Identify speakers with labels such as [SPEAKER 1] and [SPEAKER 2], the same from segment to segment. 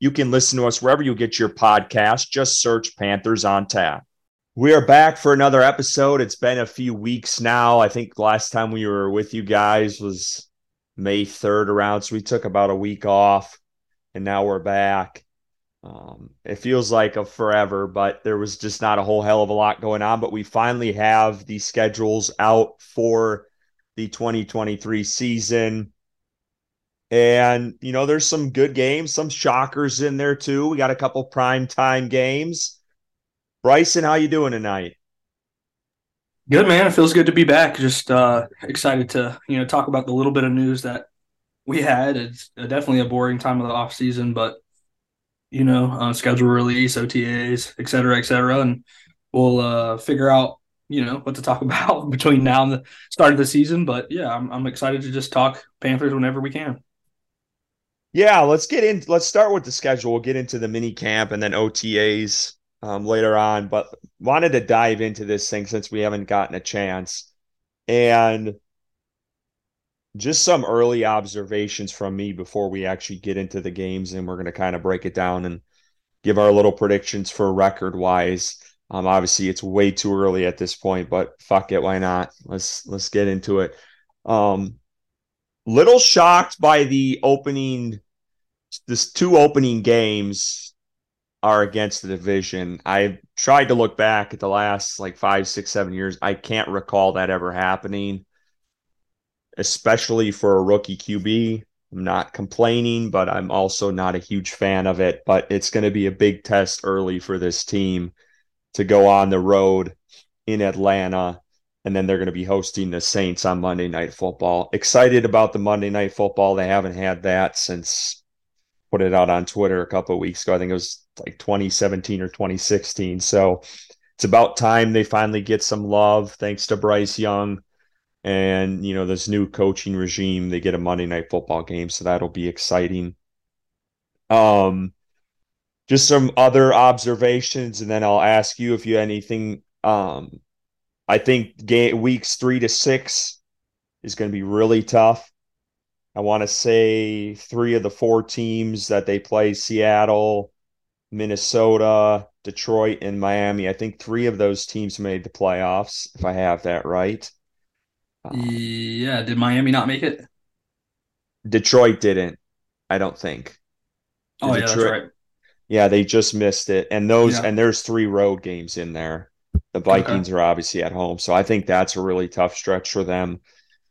[SPEAKER 1] You can listen to us wherever you get your podcast. Just search Panthers on Tap. We are back for another episode. It's been a few weeks now. I think last time we were with you guys was May 3rd around. So we took about a week off and now we're back. Um, it feels like a forever, but there was just not a whole hell of a lot going on. But we finally have the schedules out for the 2023 season. And, you know, there's some good games, some shockers in there too. We got a couple prime time games. Bryson, how you doing tonight?
[SPEAKER 2] Good, man. It feels good to be back. Just uh, excited to, you know, talk about the little bit of news that we had. It's definitely a boring time of the off season, but you know, uh, schedule release, OTAs, et cetera, et cetera, and we'll uh, figure out, you know, what to talk about between now and the start of the season. But yeah, I'm, I'm excited to just talk Panthers whenever we can.
[SPEAKER 1] Yeah, let's get in. Let's start with the schedule. We'll get into the mini camp and then OTAs um, later on. But wanted to dive into this thing since we haven't gotten a chance, and just some early observations from me before we actually get into the games, and we're going to kind of break it down and give our little predictions for record wise. Um, obviously, it's way too early at this point, but fuck it, why not? Let's let's get into it. Um, little shocked by the opening this two opening games are against the division. I've tried to look back at the last like five, six, seven years. I can't recall that ever happening, especially for a rookie QB. I'm not complaining, but I'm also not a huge fan of it. But it's going to be a big test early for this team to go on the road in Atlanta. And then they're going to be hosting the Saints on Monday Night Football. Excited about the Monday Night Football. They haven't had that since put it out on Twitter a couple weeks ago. I think it was like 2017 or 2016. So it's about time they finally get some love thanks to Bryce Young and you know this new coaching regime. They get a Monday night football game, so that'll be exciting. Um just some other observations and then I'll ask you if you anything um I think game weeks 3 to 6 is going to be really tough. I want to say three of the four teams that they play Seattle, Minnesota, Detroit, and Miami. I think three of those teams made the playoffs, if I have that right.
[SPEAKER 2] Yeah. Did Miami not make it?
[SPEAKER 1] Detroit didn't, I don't think.
[SPEAKER 2] Oh, Detroit, yeah, that's right.
[SPEAKER 1] Yeah, they just missed it. And those, yeah. and there's three road games in there. The Vikings okay. are obviously at home. So I think that's a really tough stretch for them.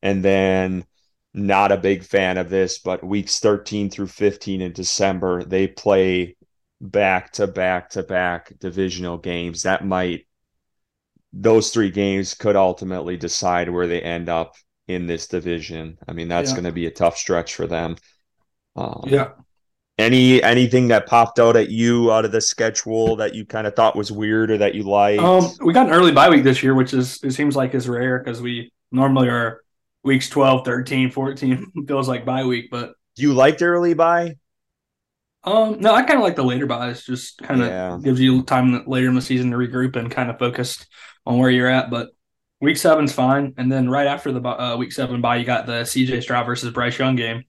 [SPEAKER 1] And then not a big fan of this, but weeks 13 through 15 in December, they play back to back to back divisional games. That might, those three games could ultimately decide where they end up in this division. I mean, that's yeah. going to be a tough stretch for them.
[SPEAKER 2] Um, yeah.
[SPEAKER 1] Any anything that popped out at you out of the schedule that you kind of thought was weird or that you liked?
[SPEAKER 2] Um, we got an early bye week this year, which is it seems like is rare because we normally are weeks 12, 13, 14 feels like bye week. But
[SPEAKER 1] do you like the early bye?
[SPEAKER 2] Um, no, I kind of like the later buys. Just kind of yeah. gives you time later in the season to regroup and kind of focus on where you're at. But week seven's fine, and then right after the uh, week seven bye, you got the CJ Stroud versus Bryce Young game.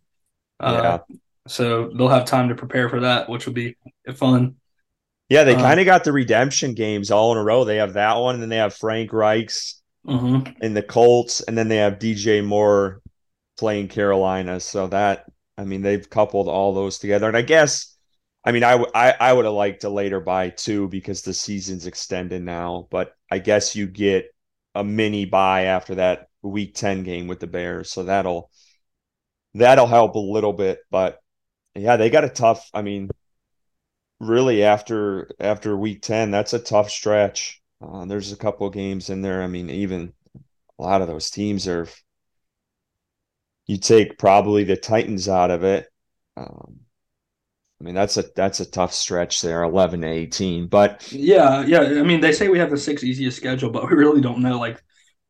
[SPEAKER 2] Uh, yeah. So they'll have time to prepare for that, which will be fun.
[SPEAKER 1] Yeah, they uh, kind of got the redemption games all in a row. They have that one, and then they have Frank Reich's mm-hmm. in the Colts, and then they have DJ Moore playing Carolina. So that I mean they've coupled all those together, and I guess I mean I I, I would have liked a later buy too because the season's extended now, but I guess you get a mini buy after that week 10 game with the Bears. So that'll that'll help a little bit. But yeah, they got a tough, I mean, really after after week 10, that's a tough stretch. Uh, there's a couple of games in there. I mean, even a lot of those teams are. You take probably the Titans out of it. Um, I mean, that's a that's a tough stretch there, eleven to eighteen. But
[SPEAKER 2] yeah, yeah. I mean, they say we have the six easiest schedule, but we really don't know like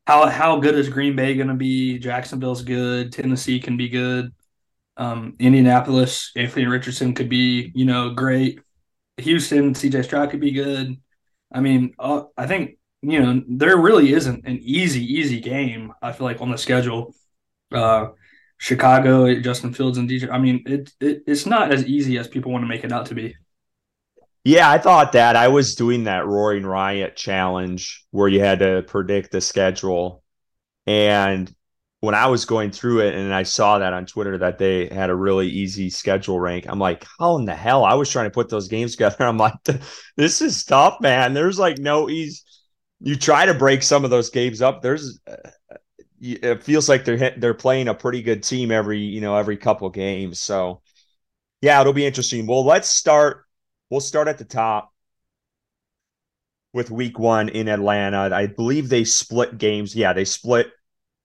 [SPEAKER 2] how how good is Green Bay going to be? Jacksonville's good. Tennessee can be good. Um, Indianapolis, Anthony Richardson could be, you know, great. Houston, CJ Stroud could be good. I mean, uh, I think you know there really isn't an easy, easy game. I feel like on the schedule. Uh, Chicago, Justin Fields, and DJ. I mean, it, it it's not as easy as people want to make it out to be.
[SPEAKER 1] Yeah, I thought that. I was doing that Roaring Riot challenge where you had to predict the schedule. And when I was going through it and I saw that on Twitter that they had a really easy schedule rank, I'm like, how in the hell? I was trying to put those games together. I'm like, this is tough, man. There's like no easy. You try to break some of those games up. There's uh, it feels like they're they're playing a pretty good team every you know every couple games. So yeah, it'll be interesting. Well, let's start. We'll start at the top with Week One in Atlanta. I believe they split games. Yeah, they split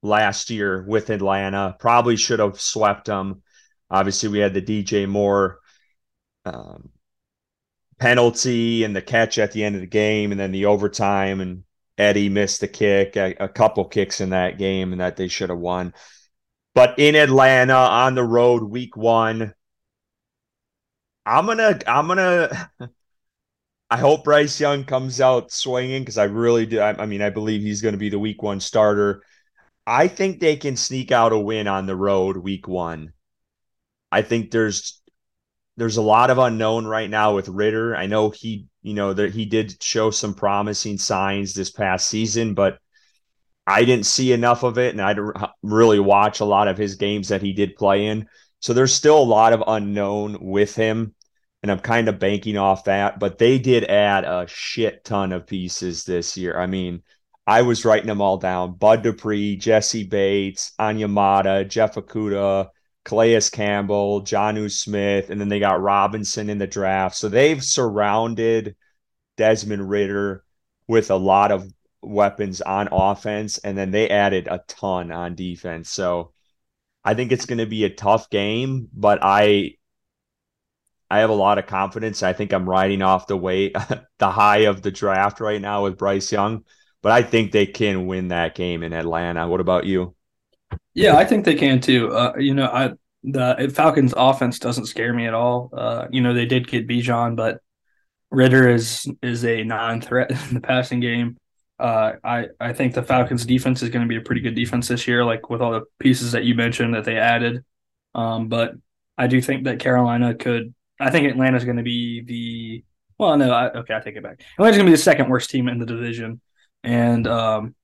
[SPEAKER 1] last year with Atlanta. Probably should have swept them. Obviously, we had the DJ Moore um, penalty and the catch at the end of the game, and then the overtime and Eddie missed a kick, a, a couple kicks in that game, and that they should have won. But in Atlanta on the road, week one, I'm gonna, I'm gonna. I hope Bryce Young comes out swinging because I really do. I, I mean, I believe he's going to be the week one starter. I think they can sneak out a win on the road week one. I think there's there's a lot of unknown right now with Ridder. I know he you know that he did show some promising signs this past season, but I didn't see enough of it, and I didn't really watch a lot of his games that he did play in. So there's still a lot of unknown with him, and I'm kind of banking off that. But they did add a shit ton of pieces this year. I mean, I was writing them all down: Bud Dupree, Jessie Bates, Onyemata, Jeff Okudah, Calais Campbell, Jonnu Smith, and then they got Robinson in the draft. So they've surrounded Desmond Ridder with a lot of weapons on offense, and then they added a ton on defense. So I think it's going to be a tough game, but I I have a lot of confidence. I think I'm riding off the weight, the high of the draft right now with Bryce Young, but I think they can win that game in Atlanta. What about you?
[SPEAKER 2] Yeah, I think they can too. Uh, you know, I the Falcons offense doesn't scare me at all. Uh, you know, they did get Bijan, but Ridder is is a non-threat in the passing game. Uh, I I think the Falcons defense is going to be a pretty good defense this year, like with all the pieces that you mentioned that they added. Um, but I do think that Carolina could. I think Atlanta is going to be the. Well, no, I, okay, I take it back. Atlanta's going to be the second worst team in the division, and um,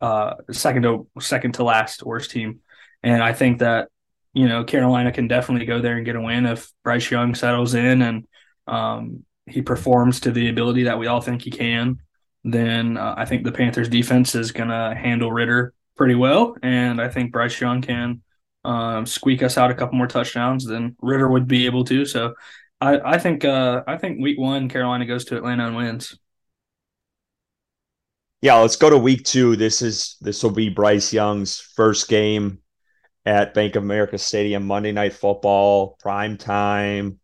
[SPEAKER 2] uh, second to second to last worst team. And I think that you know Carolina can definitely go there and get a win if Bryce Young settles in and um, he performs to the ability that we all think he can. Then uh, I think the Panthers defense is going to handle Ridder pretty well, and I think Bryce Young can um, squeak us out a couple more touchdowns than Ridder would be able to. So I, I think uh, I think Week One Carolina goes to Atlanta and wins
[SPEAKER 1] yeah, let's go to week two. This is this will be Bryce Young's first game at Bank of America Stadium, Monday Night Football, prime time.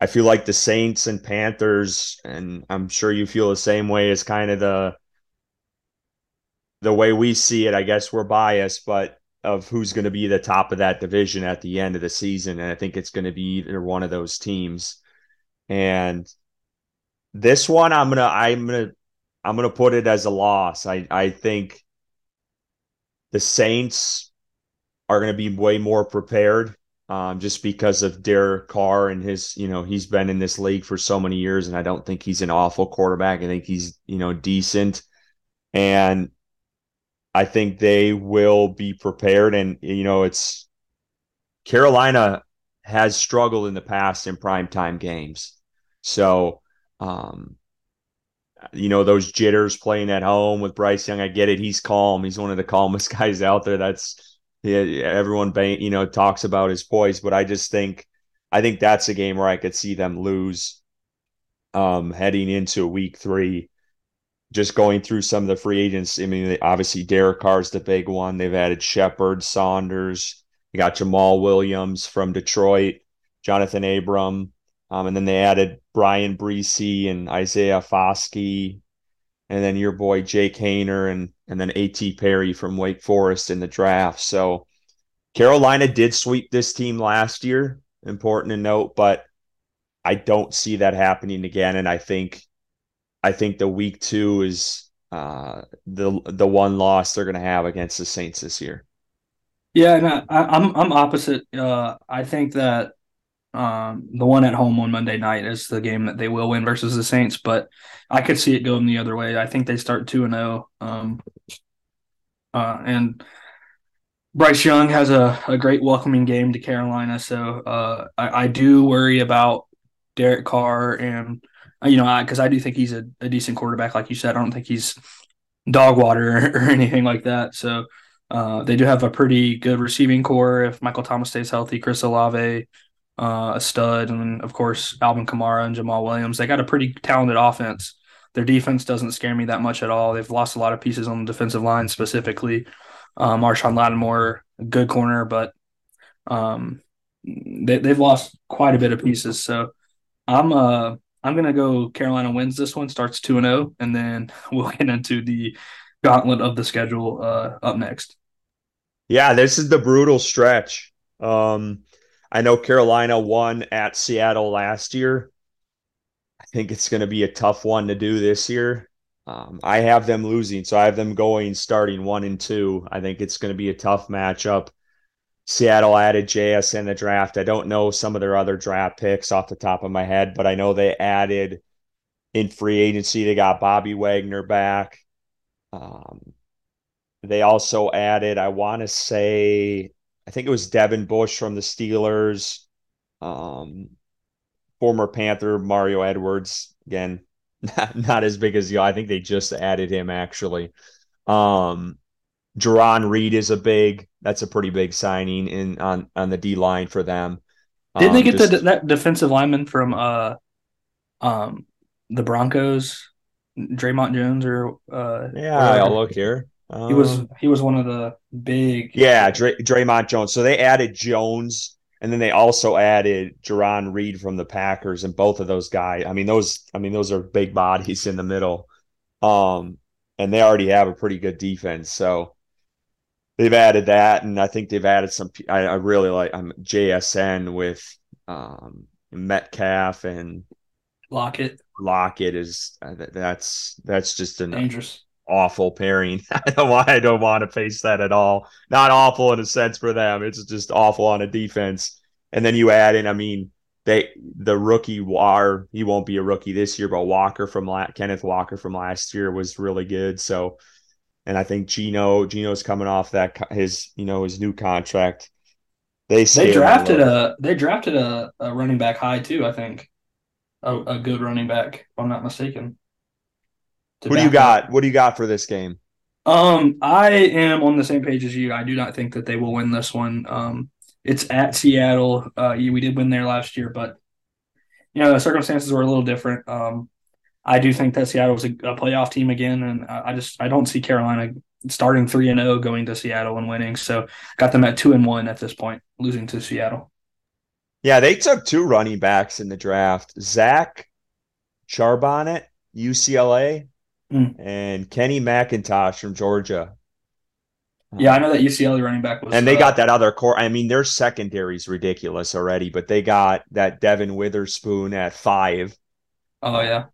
[SPEAKER 1] I feel like the Saints and Panthers, and I'm sure you feel the same way, is kind of the the way we see it. I guess we're biased, but of who's going to be the top of that division at the end of the season, and I think it's going to be either one of those teams. And this one, I'm gonna I'm gonna I'm going to put it as a loss. I, I think the Saints are going to be way more prepared um, just because of Derek Carr and his, you know, he's been in this league for so many years, and I don't think he's an awful quarterback. I think he's, you know, decent. And I think they will be prepared. And, you know, it's Carolina has struggled in the past in primetime games. So, um, you know those jitters playing at home with Bryce Young. I get it. He's calm. He's one of the calmest guys out there. That's yeah, everyone you know talks about his poise, but I just think I think that's a game where I could see them lose um heading into week 3 just going through some of the free agents. I mean, obviously Derek Carr's the big one. They've added Shepherd, Saunders. You got Jamaal Williams from Detroit. Jonathan Abram, um, and then they added Bryan Bresee and Isaiah Foskey, and then your boy Jake Haener and and then A.T. Perry from Wake Forest in the draft. So Carolina did sweep this team last year. Important to note, but I don't see that happening again. And I think I think the week two is uh, the the one loss they're going to have against the Saints this year.
[SPEAKER 2] Yeah, and I, I'm I'm opposite. Uh, I think that um, the one at home on Monday night is the game that they will win versus the Saints, but I could see it going the other way. I think they start two and zero, oh, um, uh, and Bryce Young has a, a great welcoming game to Carolina. So uh, I, I, do worry about Derek Carr and you know because I, I, do think he's a, a, decent quarterback, like you said. I don't think he's dog water or, or anything like that. So uh, they do have a pretty good receiving corps if Michael Thomas stays healthy. Chris Olave, uh, a stud, and of course Alvin Kamara and Jamaal Williams. They got a pretty talented offense. Their defense doesn't scare me that much at all. They've lost a lot of pieces on the defensive line, specifically uh, Marshon Lattimore, a good corner, but um, they, they've lost quite a bit of pieces. So I'm uh I'm gonna go Carolina wins this one, starts two and zero, oh, and then we'll get into the gauntlet of the schedule uh, up next.
[SPEAKER 1] Yeah, this is the brutal stretch. Um, I know Carolina won at Seattle last year. I think it's going to be a tough one to do this year. Um, I have them losing, so I have them going starting one and two. I think it's going to be a tough matchup. Seattle added JS in the draft. I don't know some of their other draft picks off the top of my head, but I know they added in free agency. They got Bobby Wagner back. Um, they also added, I want to say, I think it was Devin Bush from the Steelers, um, former Panther Mario Edwards. Again, not, not as big as you. I think they just added him actually. Um, Jarran Reed is a big. That's a pretty big signing in on on the D line for them.
[SPEAKER 2] Didn't um, they get just, the, that defensive lineman from uh, um, the Broncos, Dre'Mont Jones or uh?
[SPEAKER 1] Yeah, I'll look here.
[SPEAKER 2] Um, he was um, he was one of the big.
[SPEAKER 1] Yeah, Dray, Dre'Mont Jones. So they added Jones and then they also added Jarran Reed from the Packers, and both of those guys. I mean, those. I mean, those are big bodies in the middle. Um, and they already have a pretty good defense. So they've added that, and I think they've added some. I, I really like I'm um, JSN with um, Metcalf and
[SPEAKER 2] Lockett.
[SPEAKER 1] Lockett is uh, that's that's just an
[SPEAKER 2] dangerous
[SPEAKER 1] awful pairing. I don't I don't want to face that at all. Not awful in a sense for them. It's just awful on a defense. And then you add in, I mean, they the rookie War, he won't be a rookie this year, but Walker from la- Kenneth Walker from last year was really good. So, and I think Geno Geno's coming off that his you know his new contract.
[SPEAKER 2] They they drafted a they drafted a, a running back high too. I think a, a good running back, if I'm not mistaken.
[SPEAKER 1] What do you got? Up. What do you got for this game?
[SPEAKER 2] Um, I am on the same page as you. I do not think that they will win this one. Um, it's at Seattle. Uh, we did win there last year, but you know the circumstances were a little different. Um, I do think that Seattle was a, a playoff team again, and I just I don't see Carolina starting three and zero oh going to Seattle and winning. So got them at two and one at this point, losing to Seattle.
[SPEAKER 1] Yeah, they took two running backs in the draft: Zach Charbonnet, UCLA, mm. and Kenny McIntosh from Georgia.
[SPEAKER 2] Yeah, I know that UCLA running back was,
[SPEAKER 1] and they uh, got that other core. I mean, their secondary is ridiculous already, but they got that Devon Witherspoon at five.
[SPEAKER 2] Oh yeah.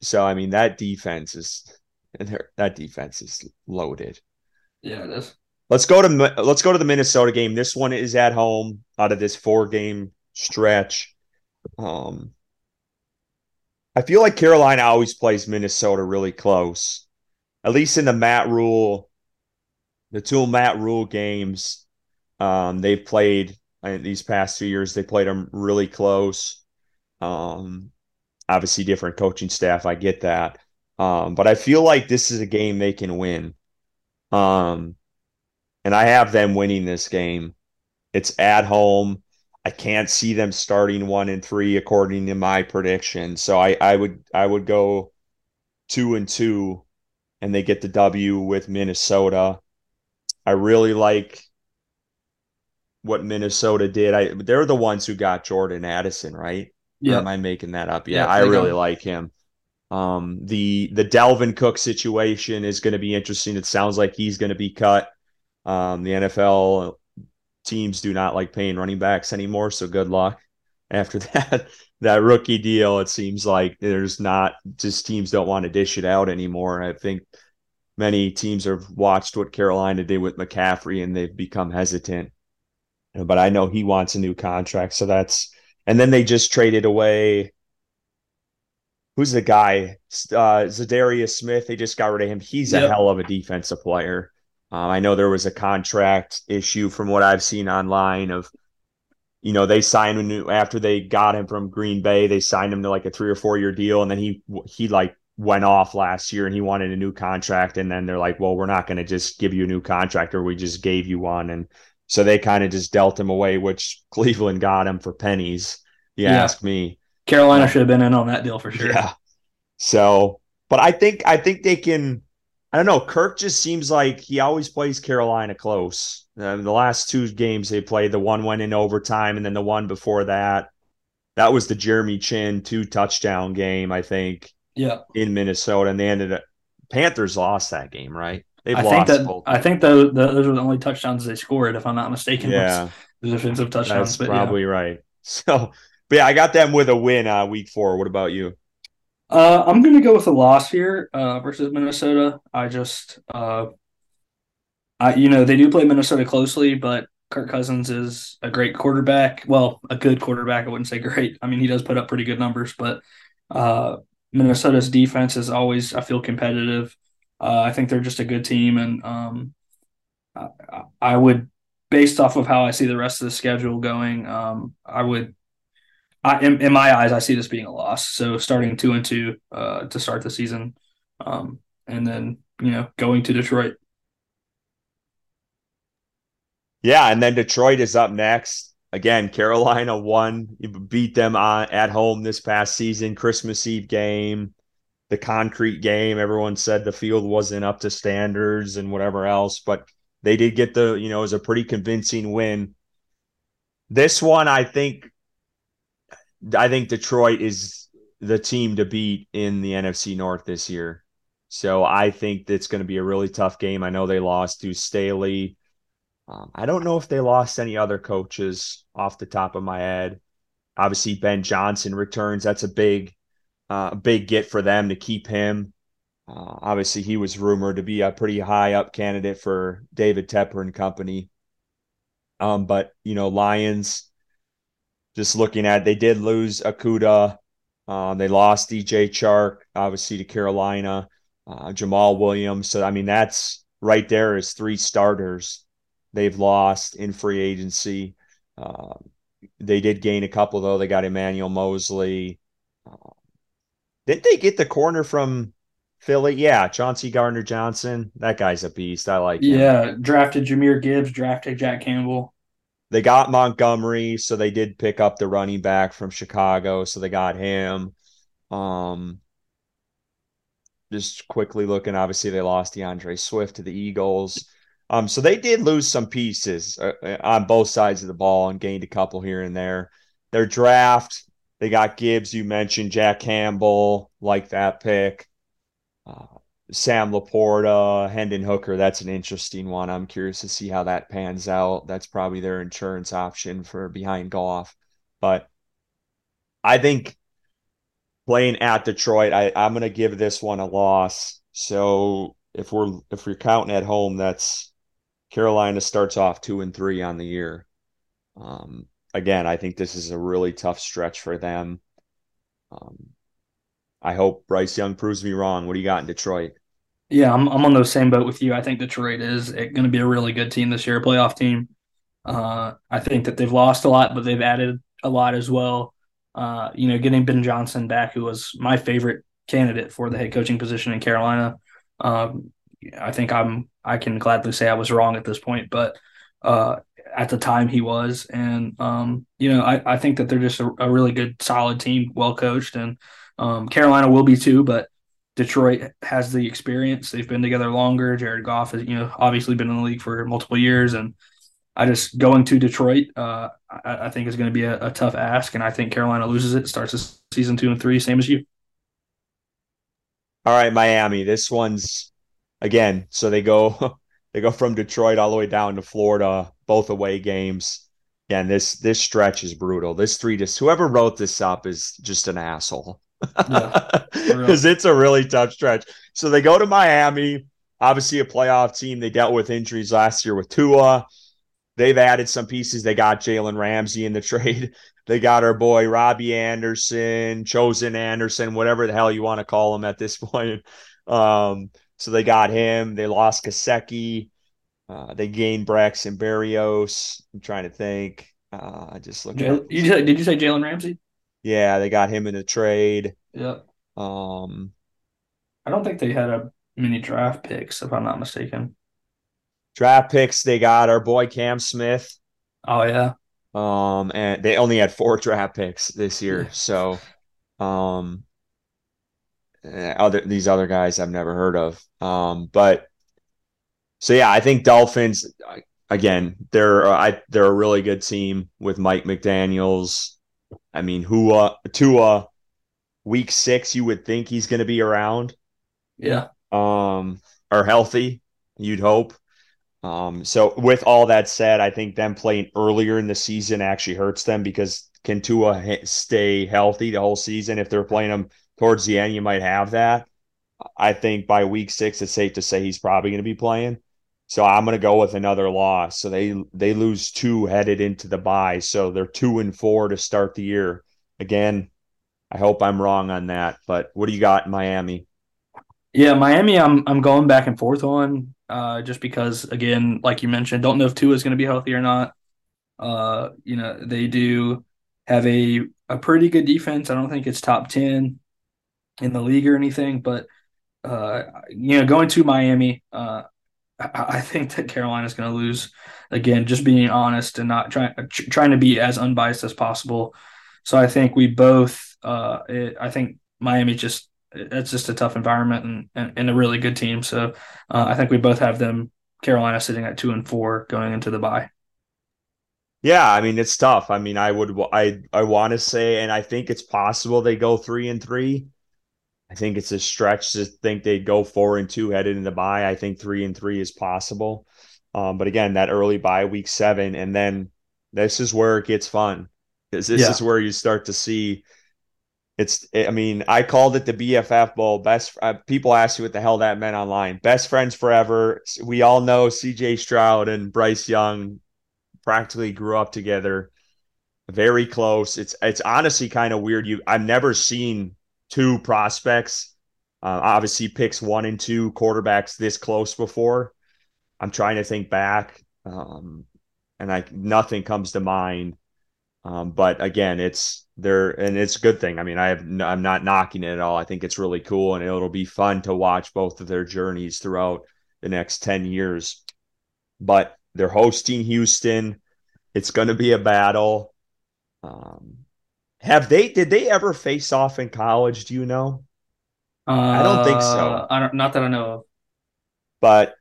[SPEAKER 1] So I mean, that defense is that defense is loaded.
[SPEAKER 2] Yeah, it is.
[SPEAKER 1] Let's go to let's go to the Minnesota game. This one is at home out of this four game stretch. Um, I feel like Carolina always plays Minnesota really close. At least in the Matt Rhule, the two Matt Rhule games, um, they've played in these past two years. They played them really close. Um, obviously, different coaching staff. I get that, um, but I feel like this is a game they can win. Um, and I have them winning this game. It's at home. I can't see them starting one and three according to my prediction. So I, I would I would go two and two and they get the W with Minnesota. I really like what Minnesota did. I they're the ones who got Jordan Addison, right? Yeah. am I making that up? Yeah, yeah I really go. like him. Um, the the Dalvin Cook situation is going to be interesting. It sounds like he's going to be cut. Um, the NFL teams do not like paying running backs anymore, so good luck. After that that rookie deal, it seems like there's not just teams don't want to dish it out anymore. I think many teams have watched what Carolina did with McCaffrey and they've become hesitant. But I know he wants a new contract, so that's and then they just traded away who's the guy? Uh, Za'Darius Smith. They just got rid of him. He's yep. a hell of a defensive player. Um, I know there was a contract issue from what I've seen online of, you know, they signed him new after they got him from Green Bay. They signed him to like a three or four year deal, and then he he like went off last year and he wanted a new contract. And then they're like, well, we're not going to just give you a new contract, or we just gave you one. And so they kind of just dealt him away, which Cleveland got him for pennies. You yeah. ask me.
[SPEAKER 2] Carolina should have been in on that deal for sure.
[SPEAKER 1] Yeah. So, but I think I think they can. I don't know. Kirk just seems like he always plays Carolina close. Uh, the last two games they played, the one went in overtime, and then the one before that, that was the Jeremy Chinn two touchdown game, I think.
[SPEAKER 2] Yeah.
[SPEAKER 1] In Minnesota, and they ended up Panthers lost that game, right?
[SPEAKER 2] They've I think that both. I think the, the, those were the only touchdowns they scored, if I'm not mistaken.
[SPEAKER 1] Yeah,
[SPEAKER 2] the defensive touchdowns.
[SPEAKER 1] That's probably yeah. right. So, but yeah, I got them with a win uh, week four. What about you?
[SPEAKER 2] Uh, I'm going to go with a loss here uh, versus Minnesota. I just, uh, I you know, they do play Minnesota closely, but Kirk Cousins is a great quarterback. Well, a good quarterback. I wouldn't say great. I mean, he does put up pretty good numbers, but uh, Minnesota's defense is always, I feel, competitive. Uh, I think they're just a good team, and um, I, I, would, based off of how I see the rest of the schedule going, um, I would I, in, in, my eyes, I see this being a loss. So starting two and two uh, to start the season, um, and then you know going to Detroit.
[SPEAKER 1] Yeah, and then Detroit is up next. Again, Carolina won, beat them on, at home this past season. Christmas Eve game, the concrete game. Everyone said the field wasn't up to standards and whatever else, but they did get the you know it was a pretty convincing win. This one, I think I think Detroit is the team to beat in the NFC North this year. So I think it's going to be a really tough game. I know they lost to Staley. Um, I don't know if they lost any other coaches off the top of my head. Obviously, Ben Johnson returns. That's a big, uh, big get for them to keep him. Uh, obviously, he was rumored to be a pretty high up candidate for David Tepper and company. Um, but you know, Lions just looking at they did lose Okudah. Um, they lost DJ Chark, obviously to Carolina, uh, Jamaal Williams. So I mean, that's right there is three starters they've lost in free agency. Uh, they did gain a couple though. They got Emmanuel Moseley. Uh, didn't they get the corner from Philly? Yeah, Chauncey Gardner Johnson. That guy's a beast. I like.
[SPEAKER 2] Him. Yeah, drafted Jahmyr Gibbs, drafted Jack Campbell
[SPEAKER 1] they got Montgomery, so they did pick up the running back from Chicago, so they got him. Um, just quickly looking, obviously they lost D'Andre Swift to the Eagles. Um, so they did lose some pieces uh, uh, on both sides of the ball and gained a couple here and there. Their draft, they got Gibbs, you mentioned Jack Campbell, like that pick. Sam LaPorta, Hendon Hooker, that's an interesting one. I'm curious to see how that pans out. That's probably their insurance option for behind Goff. But I think playing at Detroit, I, I'm gonna give this one a loss. So if we're if we're counting at home, that's Carolina starts off two and three on the year. Um, again, I think this is a really tough stretch for them. Um, I hope Bryce Young proves me wrong. What do you got in Detroit?
[SPEAKER 2] Yeah, I'm I'm on the same boat with you. I think Detroit is going to be a really good team this year, a playoff team. Uh, I think that they've lost a lot, but they've added a lot as well. Uh, you know, getting Ben Johnson back, who was my favorite candidate for the head coaching position in Carolina. Um, I think I'm I can gladly say I was wrong at this point, but uh, at the time he was, and um, you know, I, I think that they're just a, a really good, solid team, well coached, and um, Carolina will be too, but Detroit has the experience. They've been together longer. Jared Goff has, you know, obviously been in the league for multiple years, and I just going to Detroit, uh, I, I, think is going to be a, a, tough ask, and I think Carolina loses it. Starts this season two and three, same as you.
[SPEAKER 1] All right, Miami. This one's again. So they go they go from Detroit all the way down to Florida, both away games. Again, this this stretch is brutal. This three just whoever wrote this up is just an asshole. Because yeah, it's a really tough stretch. So they go to Miami, obviously a playoff team. They dealt with injuries last year with Tua. They've added some pieces. They got Jalen Ramsey in the trade. They got our boy Robbie Anderson, Chosen Anderson, whatever the hell you want to call him at this point. Um, so they got him. They lost Gesicki. Uh, they gained Braxton Berrios. I'm trying to think. Uh, I just look.
[SPEAKER 2] Jay, you say, did you say Jalen Ramsey?
[SPEAKER 1] Yeah, they got him in the trade.
[SPEAKER 2] Yep.
[SPEAKER 1] Um,
[SPEAKER 2] I don't think they had a many draft picks, if I'm not mistaken.
[SPEAKER 1] Draft picks, they got our boy Cam Smith.
[SPEAKER 2] Oh yeah.
[SPEAKER 1] Um, and they only had four draft picks this year, so um, eh, other these other guys I've never heard of. Um, but so yeah, I think Dolphins again. They're I they're a really good team with Mike McDaniel's. I mean, Hua Tua, week six, you would think he's going to be around.
[SPEAKER 2] Yeah.
[SPEAKER 1] Um, are healthy. You'd hope. Um, so with all that said, I think them playing earlier in the season actually hurts them because can Tua stay healthy the whole season? If they're playing him towards the end, you might have that. I think by week six, it's safe to say he's probably going to be playing. So I'm going to go with another loss. So they they lose two headed into the bye. So they're two and four to start the year. Again, I hope I'm wrong on that. But what do you got in Miami?
[SPEAKER 2] Yeah, Miami, I'm I'm going back and forth on uh, just because again, like you mentioned, don't know if Tua is going to be healthy or not. Uh, you know, they do have a a pretty good defense. I don't think it's top ten in the league or anything, but uh, you know, going to Miami, uh, I, think that Carolina is going to lose again. Just being honest and not trying trying to be as unbiased as possible. So I think we both. Uh, it, I think Miami just it's just a tough environment and, and, and a really good team. So uh, I think we both have them Carolina sitting at two and four going into the bye.
[SPEAKER 1] Yeah, I mean it's tough. I mean, I would I I want to say, and I think it's possible they go three and three. I think it's a stretch to think they'd go four and two headed in the bye. I think three and three is possible. Um, but again, that early bye week seven, and then this is where it gets fun because this yeah. is where you start to see it's i mean i called it the bff bowl best uh, people ask you what the hell that meant online best friends forever we all know cj stroud and bryce young practically grew up together very close it's it's honestly kind of weird you i've never seen two prospects uh, obviously picks one and two quarterbacks this close before i'm trying to think back um, and like nothing comes to mind um, but again, it's there, and it's a good thing. I mean, I have I'm not knocking it at all. I think it's really cool, and it'll be fun to watch both of their journeys throughout the next ten years. But they're hosting Houston. It's going to be a battle. Um, have they? Did they ever face off in college? Do you know?
[SPEAKER 2] Uh, I don't think so. Uh, I don't, not that I know of.
[SPEAKER 1] But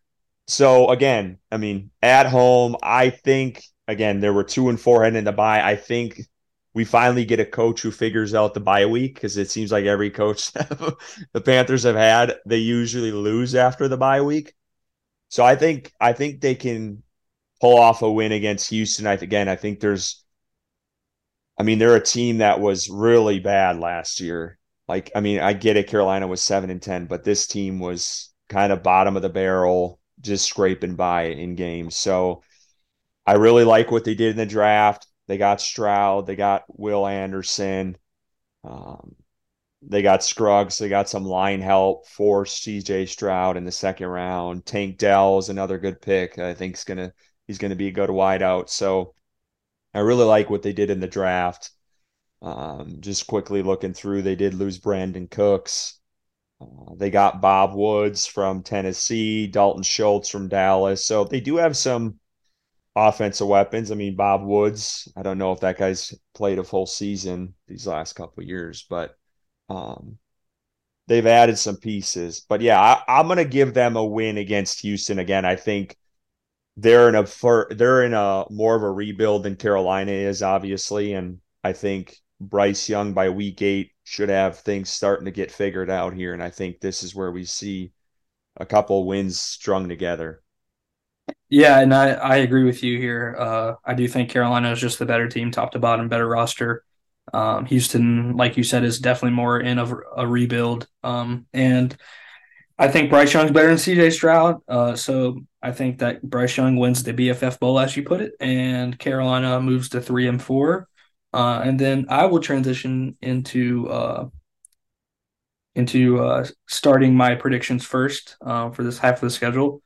[SPEAKER 1] so again, I mean, at home, I think again, there were two and four heading into bye. I think we finally get a coach who figures out the bye week because it seems like every coach the Panthers have had, they usually lose after the bye week. So I think I think they can pull off a win against Houston. I again, I think there's I mean, they're a team that was really bad last year. Like, I mean, I get it, Carolina was seven and ten, but this team was kind of bottom of the barrel, just scraping by in games. So I really like what they did in the draft. They got Stroud, they got Will Anderson, um, they got Scruggs, they got some line help for CJ Stroud in the second round. Tank Dell is another good pick. I think he's gonna he's gonna be a good wideout. So I really like what they did in the draft. Um, just quickly looking through, they did lose Brandin Cooks. Uh, they got Bob Woods from Tennessee, Dalton Schultz from Dallas. So they do have some offensive weapons. I mean, Bob Woods, I don't know if that guy's played a full season these last couple years, but um, they've added some pieces. But yeah, I, I'm going to give them a win against Houston again. I think they're in a they're in a more of a rebuild than Carolina is, obviously, and I think Bryce Young by week eight should have things starting to get figured out here, and I think this is where we see a couple wins strung together.
[SPEAKER 2] Yeah, and I, I agree with you here. Uh, I do think Carolina is just the better team, top to bottom, better roster. Um, Houston, like you said, is definitely more in a, a rebuild. Um, and I think Bryce Young's better than CJ Stroud. Uh, so I think that Bryce Young wins the BFF Bowl, as you put it, and Carolina moves to three and four. Uh, and then I will transition into uh, into uh, starting my predictions first uh, for this half of the schedule.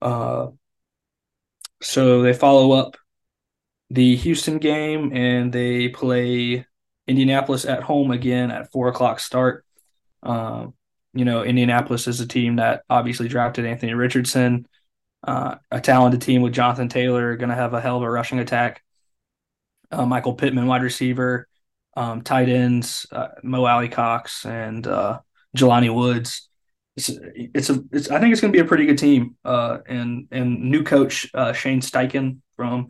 [SPEAKER 2] Uh, so they follow up the Houston game and they play Indianapolis at home again at four o'clock start. Um, you know, Indianapolis is a team that obviously drafted Anthony Richardson, uh, a talented team with Jonathan Taylor, going to have a hell of a rushing attack. Uh, Michael Pittman, wide receiver, um, tight ends, uh, Mo Alie-Cox, and uh, Jelani Woods. It's, it's a it's I think it's going to be a pretty good team. Uh, and and new coach uh, Shane Steichen from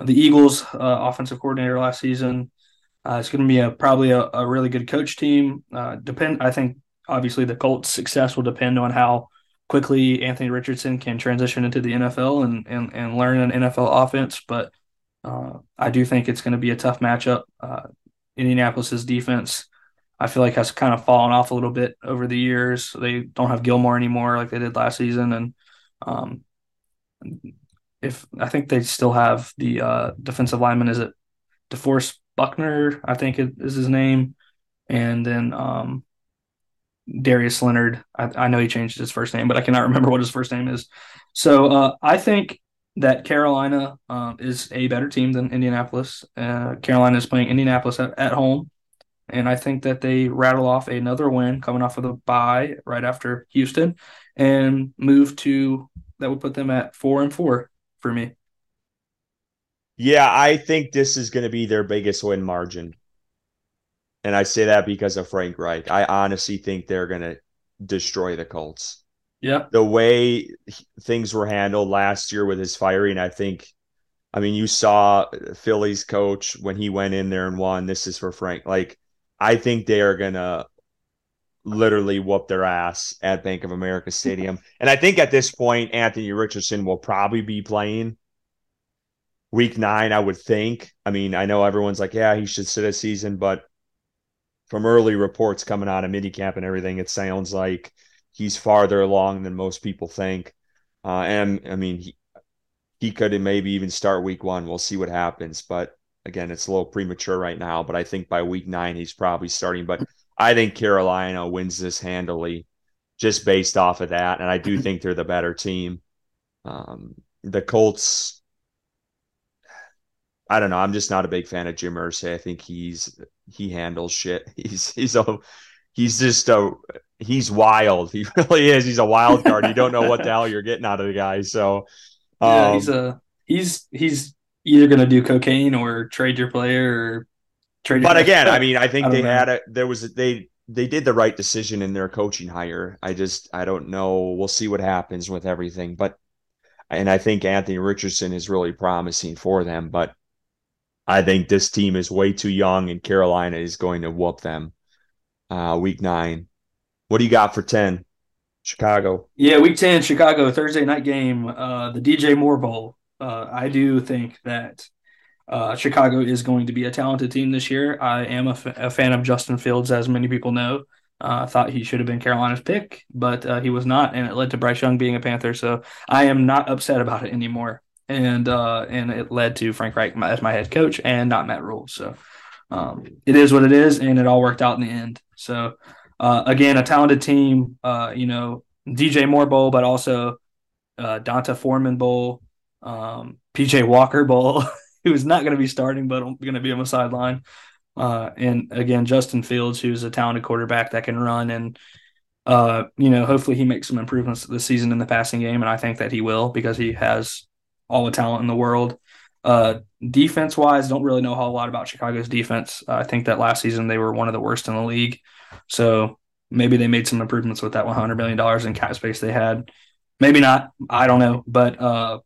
[SPEAKER 2] the Eagles, uh, offensive coordinator last season. Uh, it's going to be a probably a, a really good coach team. Uh, depend I think obviously the Colts' success will depend on how quickly Anthony Richardson can transition into the NFL and and, and learn an NFL offense. But uh, I do think it's going to be a tough matchup. Uh, Indianapolis's defense, I feel like, has kind of fallen off a little bit over the years. They don't have Gilmore anymore like they did last season, and um, if I think they still have the uh, defensive lineman, is it DeForest Buckner? I think it is his name, and then um, Darius Leonard. I, I, know he changed his first name, but I cannot remember what his first name is. So uh, I think that Carolina um, is a better team than Indianapolis. Uh, Carolina is playing Indianapolis at, at home, and I think that they rattle off another win coming off of the bye right after Houston, and move to that would put them at four and four for me.
[SPEAKER 1] Yeah, I think this is going to be their biggest win margin. And I say that because of Frank Reich. I honestly think they're going to destroy the Colts.
[SPEAKER 2] Yeah.
[SPEAKER 1] The way things were handled last year with his firing, I think, I mean, you saw Philly's coach when he went in there and won. This is for Frank. Like, I think they are going to literally whoop their ass at Bank of America Stadium. and I think at this point, Anthony Richardson will probably be playing week nine, I would think. I mean, I know everyone's like, yeah, he should sit a season, but from early reports coming out of minicamp and everything, it sounds like he's farther along than most people think. Uh, and I mean, he, he could maybe even start week one. We'll see what happens. But again, it's a little premature right now. But I think by week nine, he's probably starting. But I think Carolina wins this handily just based off of that. And I do think they're the better team. Um, the Colts, I don't know. I'm just not a big fan of Jim Irsay. I think he's he handles shit. He's he's a he's just a he's wild. He really is. He's a wild card. you don't know what the hell you're getting out of the guy. So
[SPEAKER 2] um, yeah, he's a he's he's either gonna do cocaine or trade your player or
[SPEAKER 1] trade. But again, I mean, I think I they know. had a there was a, they they did the right decision in their coaching hire. I just I don't know. We'll see what happens with everything, but and I think Anthony Richardson is really promising for them, but I think this team is way too young, and Carolina is going to whoop them. Uh, week nine. What do you got for ten? Chicago.
[SPEAKER 2] Yeah, week ten, Chicago Thursday night game. Uh, the DJ Moore Bowl. Uh, I do think that uh, Chicago is going to be a talented team this year. I am a, f- a fan of Justin Fields, as many people know. I uh, thought he should have been Carolina's pick, but uh, he was not, and it led to Bryce Young being a Panther. So I am not upset about it anymore and uh, and it led to Frank Reich as my head coach and not Matt Rhule. So um, it is what it is, and it all worked out in the end. So uh, again, a talented team. Uh, you know, DJ Moore Bowl, but also uh, D'Onta Foreman Bowl, um, PJ Walker Bowl, who's not going to be starting, but going to be on the sideline. Uh, and again, Justin Fields, who's a talented quarterback that can run and uh, you know, hopefully he makes some improvements this season in the passing game, and I think that he will because he has all the talent in the world. Uh, defense wise, don't really know a whole lot about Chicago's defense. Uh, I think that last season they were one of the worst in the league. So maybe they made some improvements with that $100 million in cap space they had. Maybe not. I don't know. But uh,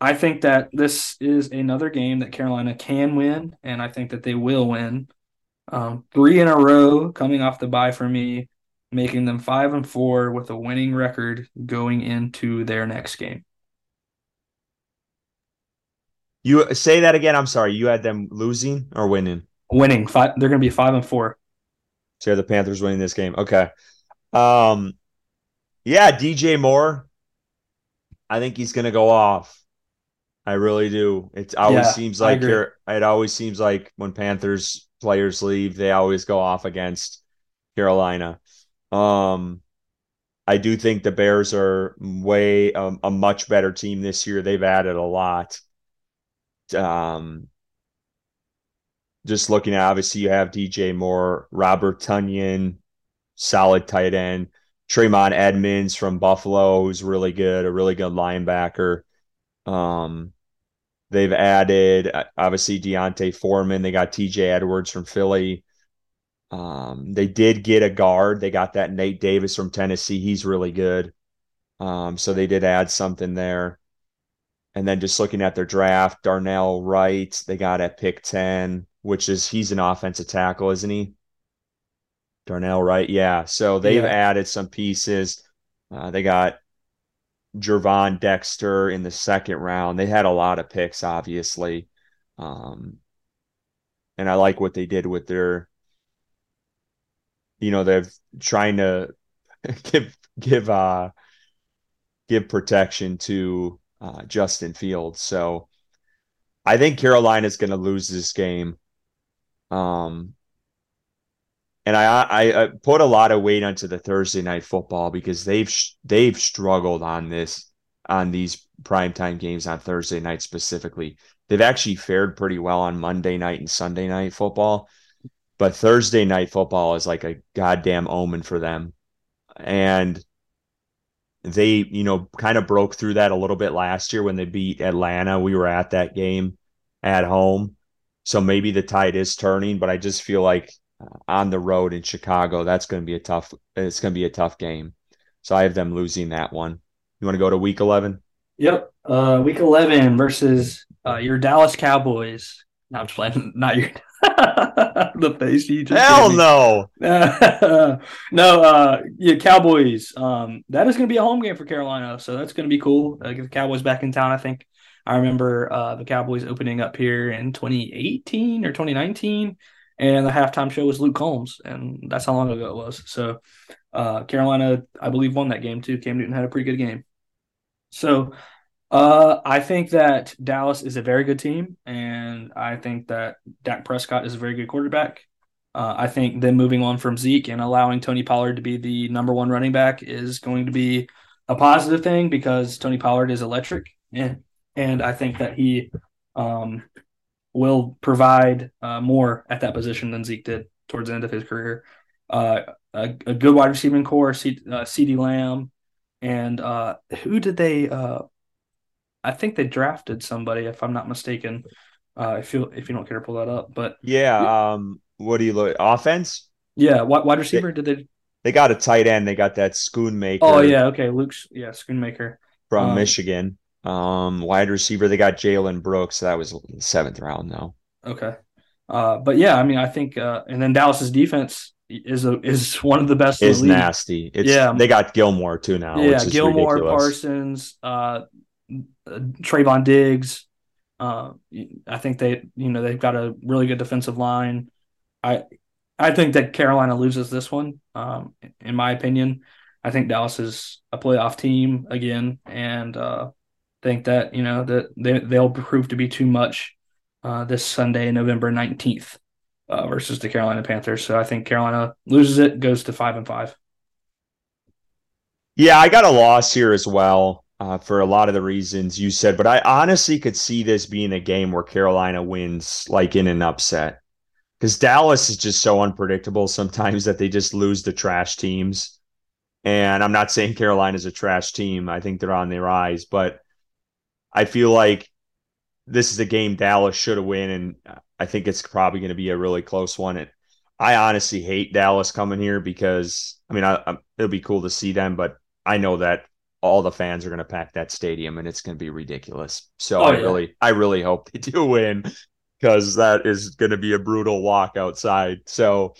[SPEAKER 2] I think that this is another game that Carolina can win, and I think that they will win. Um, three in a row coming off the bye for me, making them five and four with a winning record going into their next game.
[SPEAKER 1] You say that again. I'm sorry. You had them losing or winning?
[SPEAKER 2] Winning. Five, they're going to be five and four.
[SPEAKER 1] So the Panthers winning this game. Okay. Um, yeah, DJ Moore. I think he's going to go off. I really do. It always yeah, seems like it always seems like when Panthers players leave, they always go off against Carolina. Um, I do think the Bears are way um, a much better team this year. They've added a lot. Um, just looking at obviously you have DJ Moore, Robert Tonyan, solid tight end, Tremaine Edmunds from Buffalo, who's really good, a really good linebacker. Um, they've added obviously D'Onta Foreman. They got TJ Edwards from Philly. Um, they did get a guard. They got that Nate Davis from Tennessee. He's really good. Um, so they did add something there. And then just looking at their draft, Darnell Wright, they got at pick 10, which is he's an offensive tackle, isn't he? Darnell Wright, yeah. So they've yeah. added some pieces. Uh, they got Gervon Dexter in the second round. They had a lot of picks, obviously. Um, and I like what they did with their, you know, they're trying to give give uh give protection to uh, Justin Fields. So I think Carolina is going to lose this game. Um, and I, I, I put a lot of weight onto the Thursday night football because they've they've struggled on this on these primetime games on Thursday night specifically. They've actually fared pretty well on Monday night and Sunday night football, but Thursday night football is like a goddamn omen for them. And they, you know, kind of broke through that a little bit last year when they beat Atlanta. We were at that game at home. So maybe the tide is turning, but I just feel like uh, on the road in Chicago, that's going to be a tough it's going to be a tough game. So I have them losing that one. You want to go to week 11?
[SPEAKER 2] Yep. Uh, week 11 versus uh, your Dallas Cowboys. No, I'm just playing. Not your the face you
[SPEAKER 1] just hell no.
[SPEAKER 2] No uh yeah cowboys um that is going to be a home game for carolina so that's going to be cool. Uh, get the cowboys back in town i think. I remember uh the cowboys opening up here in 2018 or 2019 and the halftime show was luke combs and that's how long ago it was. So uh carolina i believe won that game too. Cam newton had a pretty good game. So uh, I think that Dallas is a very good team, and I think that Dak Prescott is a very good quarterback. Uh, I think them moving on from Zeke and allowing Tony Pollard to be the number one running back is going to be a positive thing because Tony Pollard is electric, and and I think that he um, will provide uh, more at that position than Zeke did towards the end of his career. Uh, a, a, good wide receiving corps, C, uh, CeeDee Lamb, and uh, who did they? I think they drafted somebody, if I'm not mistaken. Uh, if you if you don't care to pull that up, but
[SPEAKER 1] yeah, um, what do you look offense?
[SPEAKER 2] Yeah, wide, wide receiver. They, did they?
[SPEAKER 1] They got a tight end. They got that Schoonmaker.
[SPEAKER 2] Oh yeah, okay, Luke's yeah Schoonmaker
[SPEAKER 1] from um, Michigan. Um, wide receiver. They got Jalen Brooks. That was seventh round though.
[SPEAKER 2] Okay, uh, but yeah, I mean, I think, uh, and then Dallas's defense is a is one of the best.
[SPEAKER 1] Is nasty. It's, yeah, they got Gilmore too now.
[SPEAKER 2] Yeah, Gilmore, ridiculous. Parsons, uh, uh, Trevon Diggs. Uh, I think they, you know, they've got a really good defensive line. I, I think that Carolina loses this one. Um, in my opinion, I think Dallas is a playoff team again, and uh, think that you know that they they'll prove to be too much uh, this Sunday, November nineteenth, uh, versus the Carolina Panthers. So I think Carolina loses it, goes to five and five.
[SPEAKER 1] Yeah, I got a loss here as well uh, for a lot of the reasons you said, but I honestly could see this being a game where Carolina wins like in an upset because Dallas is just so unpredictable sometimes that they just lose the trash teams. And I'm not saying Carolina's a trash team. I think they're on their rise, but I feel like this is a game Dallas should have win, and I think it's probably going to be a really close one. And I honestly hate Dallas coming here because I mean, I, I, it'll be cool to see them, but I know that all the fans are going to pack that stadium and it's going to be ridiculous. So
[SPEAKER 2] Oh,
[SPEAKER 1] I
[SPEAKER 2] yeah.
[SPEAKER 1] really, I really hope they do win because that is going to be a brutal walk outside. So,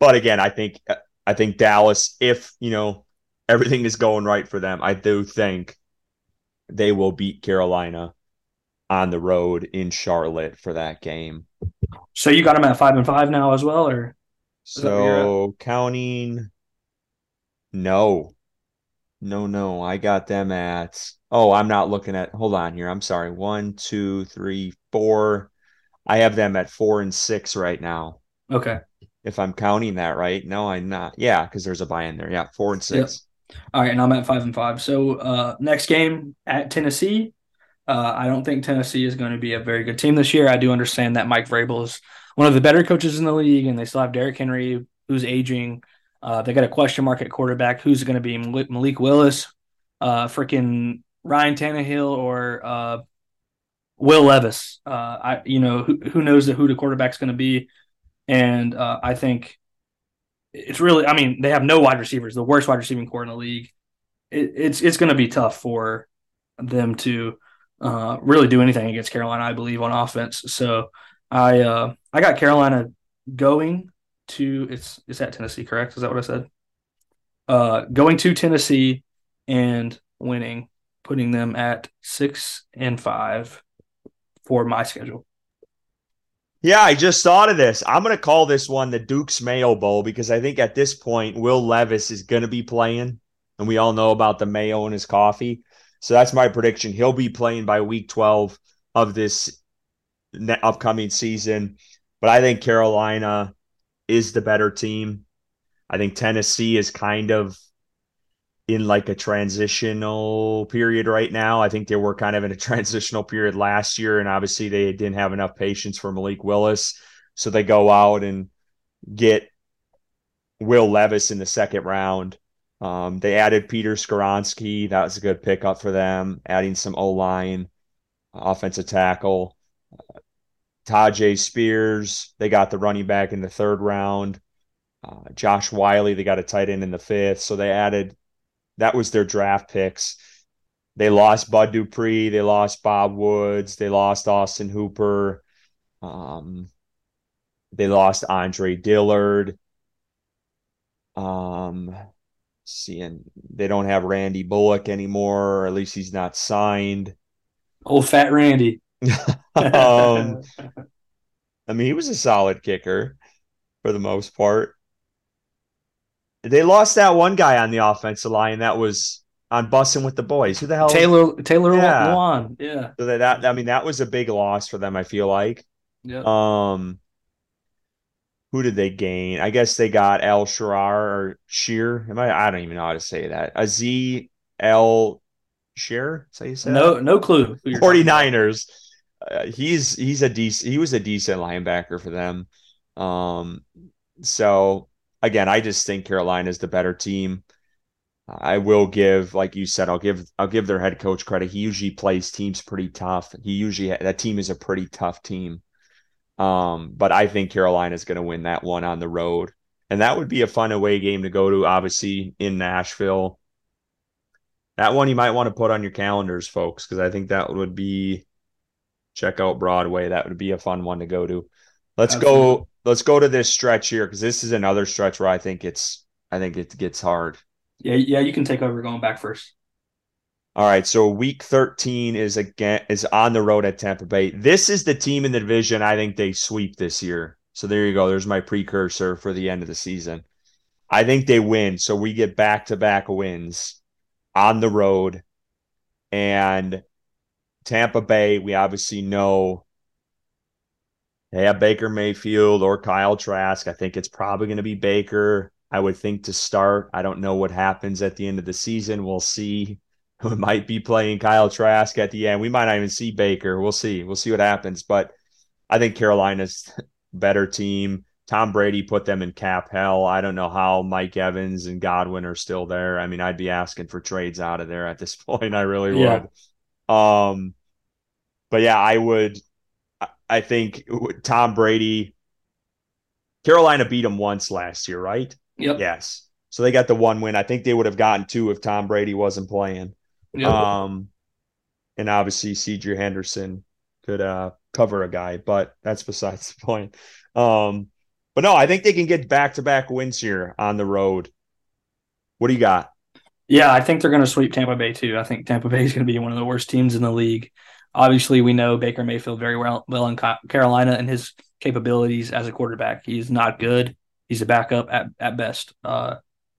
[SPEAKER 1] but again, I think, I think Dallas, if you know everything is going right for them, I do think they will beat Carolina on the road in Charlotte for that game.
[SPEAKER 2] So you got them at five and five now as well, or that where you're
[SPEAKER 1] So counting, no, no, no. I got them at. Oh, I'm not looking at. Hold on here. I'm sorry. One, two, three, four. I have them at four and six right now.
[SPEAKER 2] okay?
[SPEAKER 1] If I'm counting that right. No, I'm not. Yeah, because there's a buy in there. Yeah, four and six.
[SPEAKER 2] All right, and I'm at five and five. So uh, next game at Tennessee. Uh, I don't think Tennessee is going to be a very good team this year. I do understand that Mike Vrabel is one of the better coaches in the league, and they still have Derrick Henry, who's aging. Uh, they got a question mark at quarterback. Who's going to be Malik, Willis, uh, freaking Ryan Tannehill, or uh, Will Levis? Uh, I, you know, who, who knows who the quarterback's going to be? And uh, I think it's really, I mean, they have no wide receivers, the worst wide receiving corps in the league. It, it's it's going to be tough for them to uh, really do anything against Carolina, I believe, on offense. So I uh, I got Carolina going to it's it's at Tennessee, correct? Is that what I said? Uh, going to Tennessee and winning, putting them at six and five for my schedule.
[SPEAKER 1] Yeah, I just thought of this. I'm going to call this one the Duke's Mayo Bowl because I think at this point, Will Levis is going to be playing, and we all know about the mayo in his coffee. So that's my prediction. He'll be playing by week 12 of this upcoming season. But I think Carolina is the better team. I think Tennessee is kind of in like a transitional period right now. I think they were kind of in a transitional period last year, and obviously they didn't have enough patience for Malik Willis. So they go out and get Will Levis in the second round. Um, they added Peter Skoronski. That was a good pickup for them, adding some O line, offensive tackle. Tyjae Spears, they got the running back in the third round. Uh, Josh Whyle, they got a tight end in the fifth. So they added that was their draft picks. They lost Bud Dupree, they lost Bob Woods, they lost Austin Hooper, um, they lost Andre Dillard. Um, seeing they don't have Randy Bullock anymore, or at least he's not signed.
[SPEAKER 2] Old fat Randy.
[SPEAKER 1] Um, I mean, he was a solid kicker for the most part. They lost that one guy on the offensive line that was on bussing with the boys. Who the hell?
[SPEAKER 2] Taylor Taylor
[SPEAKER 1] Yeah.
[SPEAKER 2] Lewan. Yeah.
[SPEAKER 1] So that, that I mean, that was a big loss for them. I feel like.
[SPEAKER 2] Yeah.
[SPEAKER 1] Um, who did they gain? I guess they got El Shirar or Sheer. Am I? I don't even know how to say that. Aziz El Shear. Is you say that?
[SPEAKER 2] no no clue. who you're talking about.
[SPEAKER 1] 49ers. Uh, he's he's a decent he was a decent linebacker for them. Um so again, I just think Carolina is the better team. I will give like you said I'll give I'll give their head coach credit. He usually plays teams pretty tough. He usually that team is a pretty tough team. Um but I think Carolina is going to win that one on the road. And that would be a fun away game to go to obviously in Nashville. That one you might want to put on your calendars, folks, because I think that would be check out Broadway. That would be a fun one to go to. Let's
[SPEAKER 2] Absolutely.
[SPEAKER 1] go. Let's go to this stretch here because this is another stretch where I think it's. I think it gets hard.
[SPEAKER 2] Yeah, yeah, you can take over going back first.
[SPEAKER 1] All right, so week 13 is again is on the road at Tampa Bay. This is the team in the division I think they sweep this year. So there you go. There's my precursor for the end of the season. I think they win. So we get back-to-back wins on the road. And Tampa Bay, we obviously know they have Baker Mayfield or Kyle Trask. I think it's probably going to be Baker. I would think to start. I don't know what happens at the end of the season. We'll see. We might be playing Kyle Trask at the end. We might not even see Baker. We'll see. We'll see what happens. But I think Carolina's better team. Tom Brady put them in cap hell. I don't know how Mike Evans and Godwin are still there. I mean, I'd be asking for trades out of there at this point. I really
[SPEAKER 2] Yeah.
[SPEAKER 1] would. Um, but yeah, I would. I- think Tom Brady. Carolina beat him once last year, right?
[SPEAKER 2] Yep.
[SPEAKER 1] Yes. So they got the one win. I think they would have gotten two if Tom Brady wasn't playing. Yep. Um, and obviously CJ Henderson could uh cover a guy, but that's besides the point. Um, but no, I think they can get back to back wins here on the road. What do you got?
[SPEAKER 2] Yeah, I think they're going to sweep Tampa Bay too. I think Tampa Bay is going to be one of the worst teams in the league. Obviously, we know Baker Mayfield very well, well in Carolina and his capabilities as a quarterback. He's not good. He's a backup at, at best. Uh,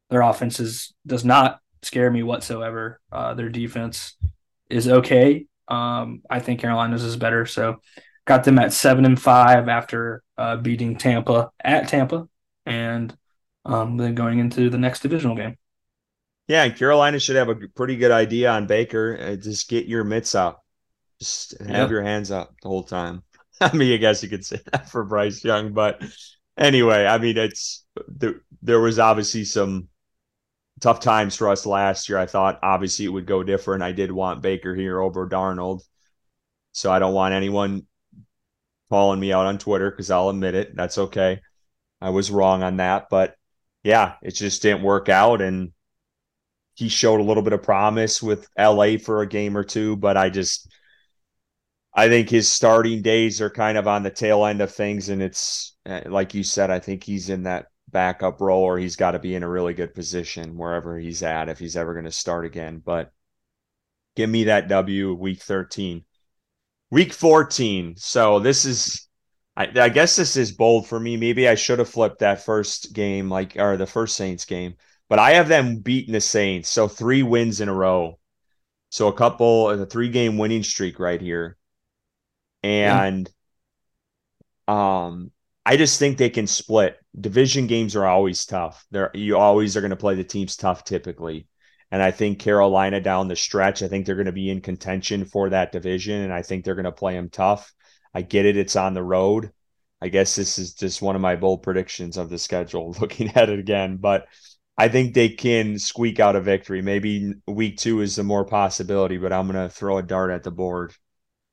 [SPEAKER 2] their offense is, does not scare me whatsoever. Uh, their defense is okay. Um, I think Carolina's is better. So got them at seven and five after uh, beating Tampa at Tampa and um, then going into the next divisional game.
[SPEAKER 1] Yeah, and Carolina should have a pretty good idea on Baker. Uh, just get your mitts out. Just have yep. your hands up the whole time. I mean, I guess you could say that for Bryce Young, but anyway, I mean, it's there, there was obviously some tough times for us last year. I thought obviously it would go different. I did want Baker here over Darnold. So I don't want anyone calling me out on Twitter because I'll admit it. That's okay. I was wrong on that. But yeah, it just didn't work out. And he showed a little bit of promise with LA for a game or two, but I just I think his starting days are kind of on the tail end of things, and it's eh, like you said. I think he's in that backup role, or he's got to be in a really good position wherever he's at if he's ever going to start again. But give me that W week thirteen, week fourteen. So this is, I, I guess this is bold for me. Maybe I should have flipped that first game, like or the first Saints game but I have them beating the Saints. So three wins in a row. So a couple, of a three game winning streak right here. And yeah. um, I just think they can split. Division games are always tough. They're you always are going to play the teams tough typically. And I think Carolina down the stretch, I think they're going to be in contention for that division. And I think they're going to play them tough. I get it. It's on the road. I guess this is just one of my bold predictions of the schedule looking at it again. But I think they can squeak out a victory. Maybe week two is the more possibility, but I'm going to throw a dart at the board.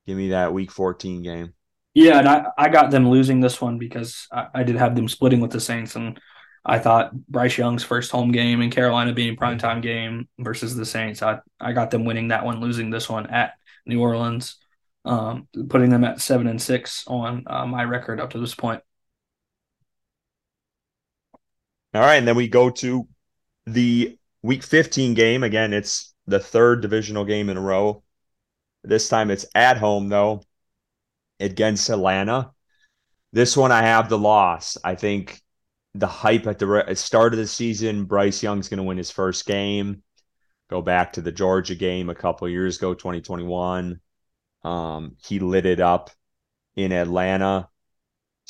[SPEAKER 1] Give me that week 14 game.
[SPEAKER 2] Yeah, and I, I got them losing this one because I, I did have them splitting with the Saints, and I thought Bryce Young's first home game and Carolina being primetime game versus the Saints, I, I got them winning that one, losing this one at New Orleans, um, putting them at seven and six on uh, my record up to this point.
[SPEAKER 1] All right, and then we go to the week 15 game. Again, it's the third divisional game in a row. This time it's at home though against Atlanta. This one I have the loss. I think the hype at the start of the season, Bryce Young's going to win his first game. Go back to the Georgia game a couple years ago, 2021. Um, he lit it up in Atlanta.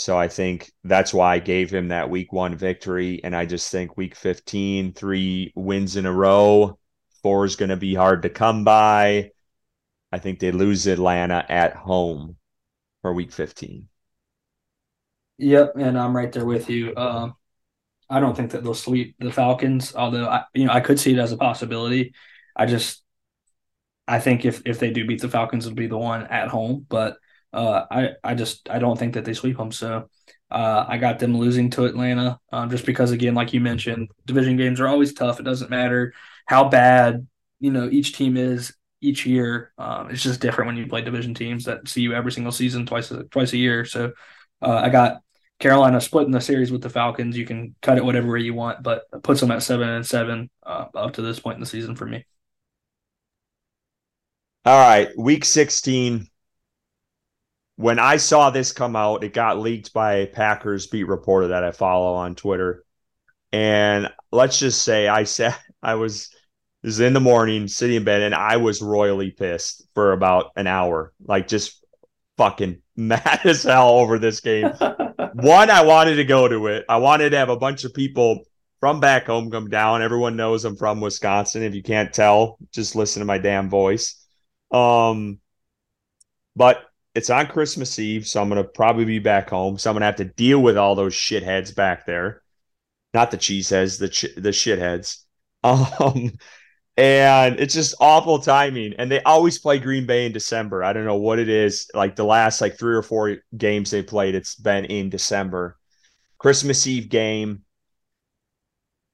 [SPEAKER 1] So I think that's why I gave him that week one victory. And I just think week 15, three wins in a row, four is going to be hard to come by. I think they lose Atlanta at home for week 15.
[SPEAKER 2] Yep. And I'm right there with you. Um, I don't think that they'll sweep the Falcons, although I, you know, I could see it as a possibility. I just, I think if if they do beat the Falcons, it'll be the one at home. But uh, I I just I don't think that they sweep them. So uh, I got them losing to Atlanta um, just because again, like you mentioned, division games are always tough. It doesn't matter how bad you know each team is each year. Um, it's just different when you play division teams that see you every single season twice a, twice a year. So uh, I got Carolina splitting the series with the Falcons. You can cut it whatever way you want, but it puts them at seven and seven uh, up to this point in the season for me.
[SPEAKER 1] All right, week sixteen when I saw this come out, it got leaked by a Packers beat reporter that I follow on Twitter. And let's just say I said I was this is in the morning, sitting in bed, and I was royally pissed for about an hour. Like just fucking mad as hell over this game. One, I wanted to go to it. I wanted to have a bunch of people from back home come down. Everyone knows I'm from Wisconsin. If you can't tell, just listen to my damn voice. Um, but it's on Christmas Eve, so I'm gonna probably be back home. So I'm gonna have to deal with all those shitheads back there, not the cheeseheads, the ch- the shitheads. Um, and it's just awful timing. And they always play Green Bay in December. I don't know what it is. Like the last like three or four games they played, it's been in December. Christmas Eve game.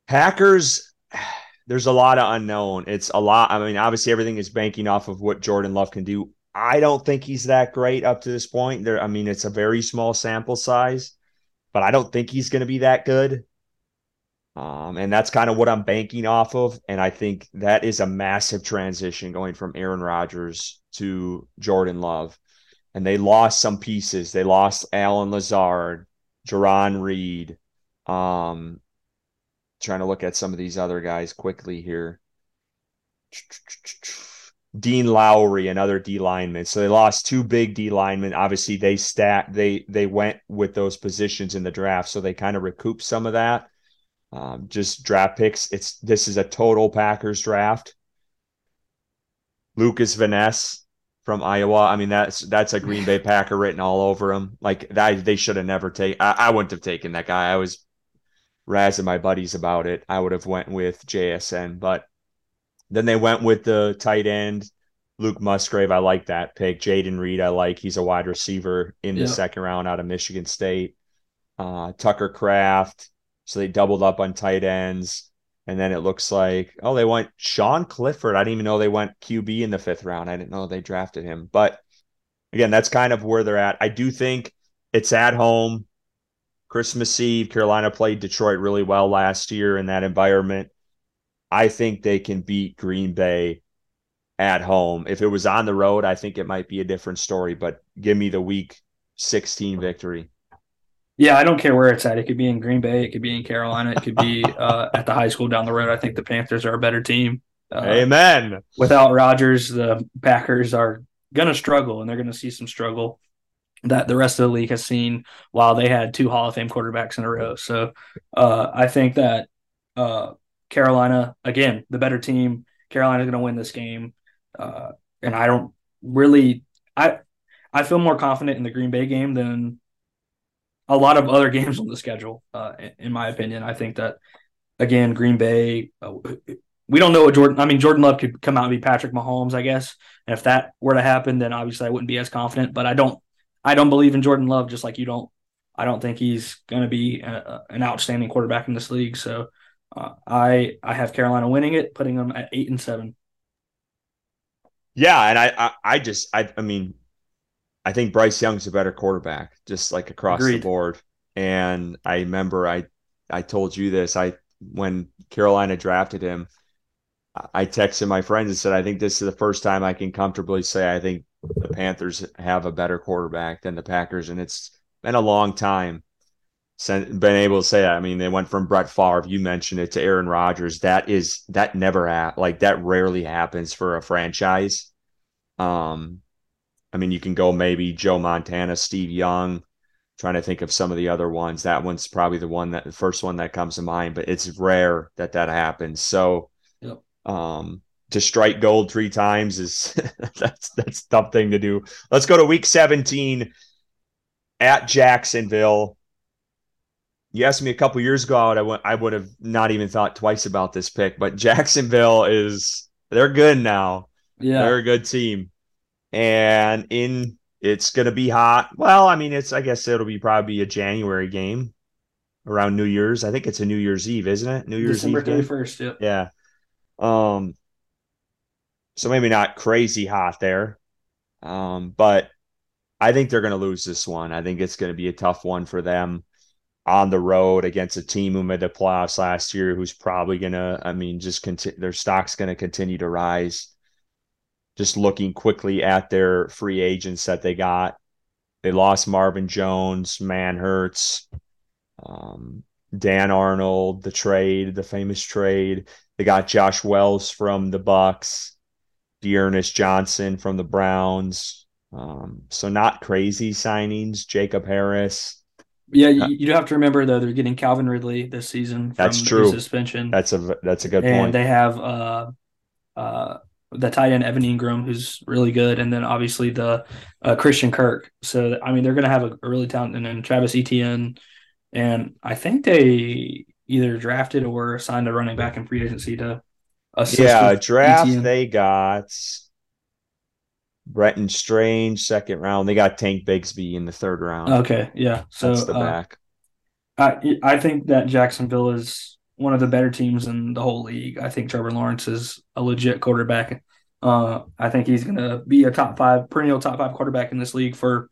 [SPEAKER 1] Packers, there's a lot of unknown. It's a lot. I mean, obviously, everything is banking off of what Jordan Love can do. I don't think he's that great up to this point. There, I mean, it's a very small sample size, but I don't think he's going to be that good. Um, and that's kind of what I'm banking off of. And I think that is a massive transition going from Aaron Rodgers to Jordan Love. And they lost some pieces. They lost Allen Lazard, Jarran Reed. Um, trying to look at some of these other guys quickly here. Dean Lowry, and other D lineman. So they lost two big D linemen. Obviously, they stat they they went with those positions in the draft, so they kind of recouped some of that. Um, just draft picks. It's this is a total Packers draft. Lucas Van Ness from Iowa. I mean, that's that's a Green Bay Packer written all over him. Like that, they should have never taken. I, wouldn't have taken that guy. I was razzing my buddies about it. I would have went with JSN, but then they went with the tight end Luke Musgrave. I like that pick. Jayden Reed, I like. He's a wide receiver in the second round out of Michigan State. Uh, Tucker Kraft. So they doubled up on tight ends. And then it looks like, oh, they went Sean Clifford. I didn't even know they went QB in the fifth round. I didn't know they drafted him. But again, that's kind of where they're at. I do think it's at home. Christmas Eve, Carolina played Detroit really well last year in that environment. I think they can beat Green Bay at home. If it was on the road, I think it might be a different story, but give me the week 16 victory.
[SPEAKER 2] Yeah, I don't care where it's at. It could be in Green Bay, it could be in Carolina, it could be uh, at the high school down the road. I think the Panthers are a better team.
[SPEAKER 1] Uh, Amen.
[SPEAKER 2] Without Rodgers, the Packers are going to struggle, and they're going to see some struggle that the rest of the league has seen while they had two Hall of Fame quarterbacks in a row. So uh, I think that uh, Carolina, again, the better team. Carolina's going to win this game, uh, and I don't really. I I feel more confident in the Green Bay game than a lot of other games on the schedule. Uh, in my opinion, I think that again, Green Bay. Uh, we don't know what Jordan. I mean, Jordan Love could come out and be Patrick Mahomes, I guess. And if that were to happen, then obviously I wouldn't be as confident. But I don't. I don't believe in Jordan Love, just like you don't. I don't think he's going to be a, an outstanding quarterback in this league. So uh, I I have Carolina winning it, putting them at eight and seven.
[SPEAKER 1] Yeah, and I I, I just I I mean I think Bryce Young's a better quarterback, just like across Agreed. the board. And I remember I I told you this. I when Carolina drafted him, I texted my friends and said, I think this is the first time I can comfortably say I think the Panthers have a better quarterback than the Packers. And it's been a long time been able to say that. I mean, they went from Brett Favre, you mentioned it, to Aaron Rodgers. That is that never ha- like that rarely happens for a franchise. Um, I mean, you can go maybe Joe Montana, Steve Young. Trying to think of some of the other ones. That one's probably the one that the first one that comes to mind, but it's rare that that happens. So, yep. um, to strike gold three times is that's that's tough thing to do. Let's go to week 17 at Jacksonville. You asked me a couple years ago, I would I would have not even thought twice about this pick, but Jacksonville is they're good now. Yeah, they're a good team and in it's going to be hot. Well, I mean, it's I guess it'll be probably a January game around New Year's. I think it's a New Year's Eve, isn't it? New Year's
[SPEAKER 2] December Eve. December 31st,
[SPEAKER 1] yeah. Yeah. Um so maybe not crazy hot there. Um but I think they're going to lose this one. I think it's going to be a tough one for them on the road against a team who made the playoffs last year who's probably to I mean just conti- their stock's to continue to rise just looking quickly at their free agents that they got. They lost Marvin Jones, Manhertz, um, Dan Arnold, the trade, the famous trade. They got Josh Wells from the Bucks, D'Ernest Johnson from the Browns. Um, so not crazy signings. Jacob Harris.
[SPEAKER 2] Yeah, you, you have to remember though they're getting Calvin Ridley this season.
[SPEAKER 1] That's true.
[SPEAKER 2] Suspension.
[SPEAKER 1] That's a that's a good point.
[SPEAKER 2] and
[SPEAKER 1] point.
[SPEAKER 2] They have uh, uh, the tight end Evan Engram, who's really good, and then obviously the uh, Christian Kirk. So I mean, they're going to have a, a, really talented, and then Travis Etienne, and I think they either drafted or signed a running back in free agency to
[SPEAKER 1] assist. Yeah, draft Etienne. they got Brenton Strange second round. They got Tank Bigsby in the third round.
[SPEAKER 2] Okay, yeah, so
[SPEAKER 1] that's the uh, back.
[SPEAKER 2] I I think that Jacksonville is one of the better teams in the whole league. I think Trevor Lawrence is a legit quarterback. Uh, I think he's going to be a top five, perennial top five quarterback in this league for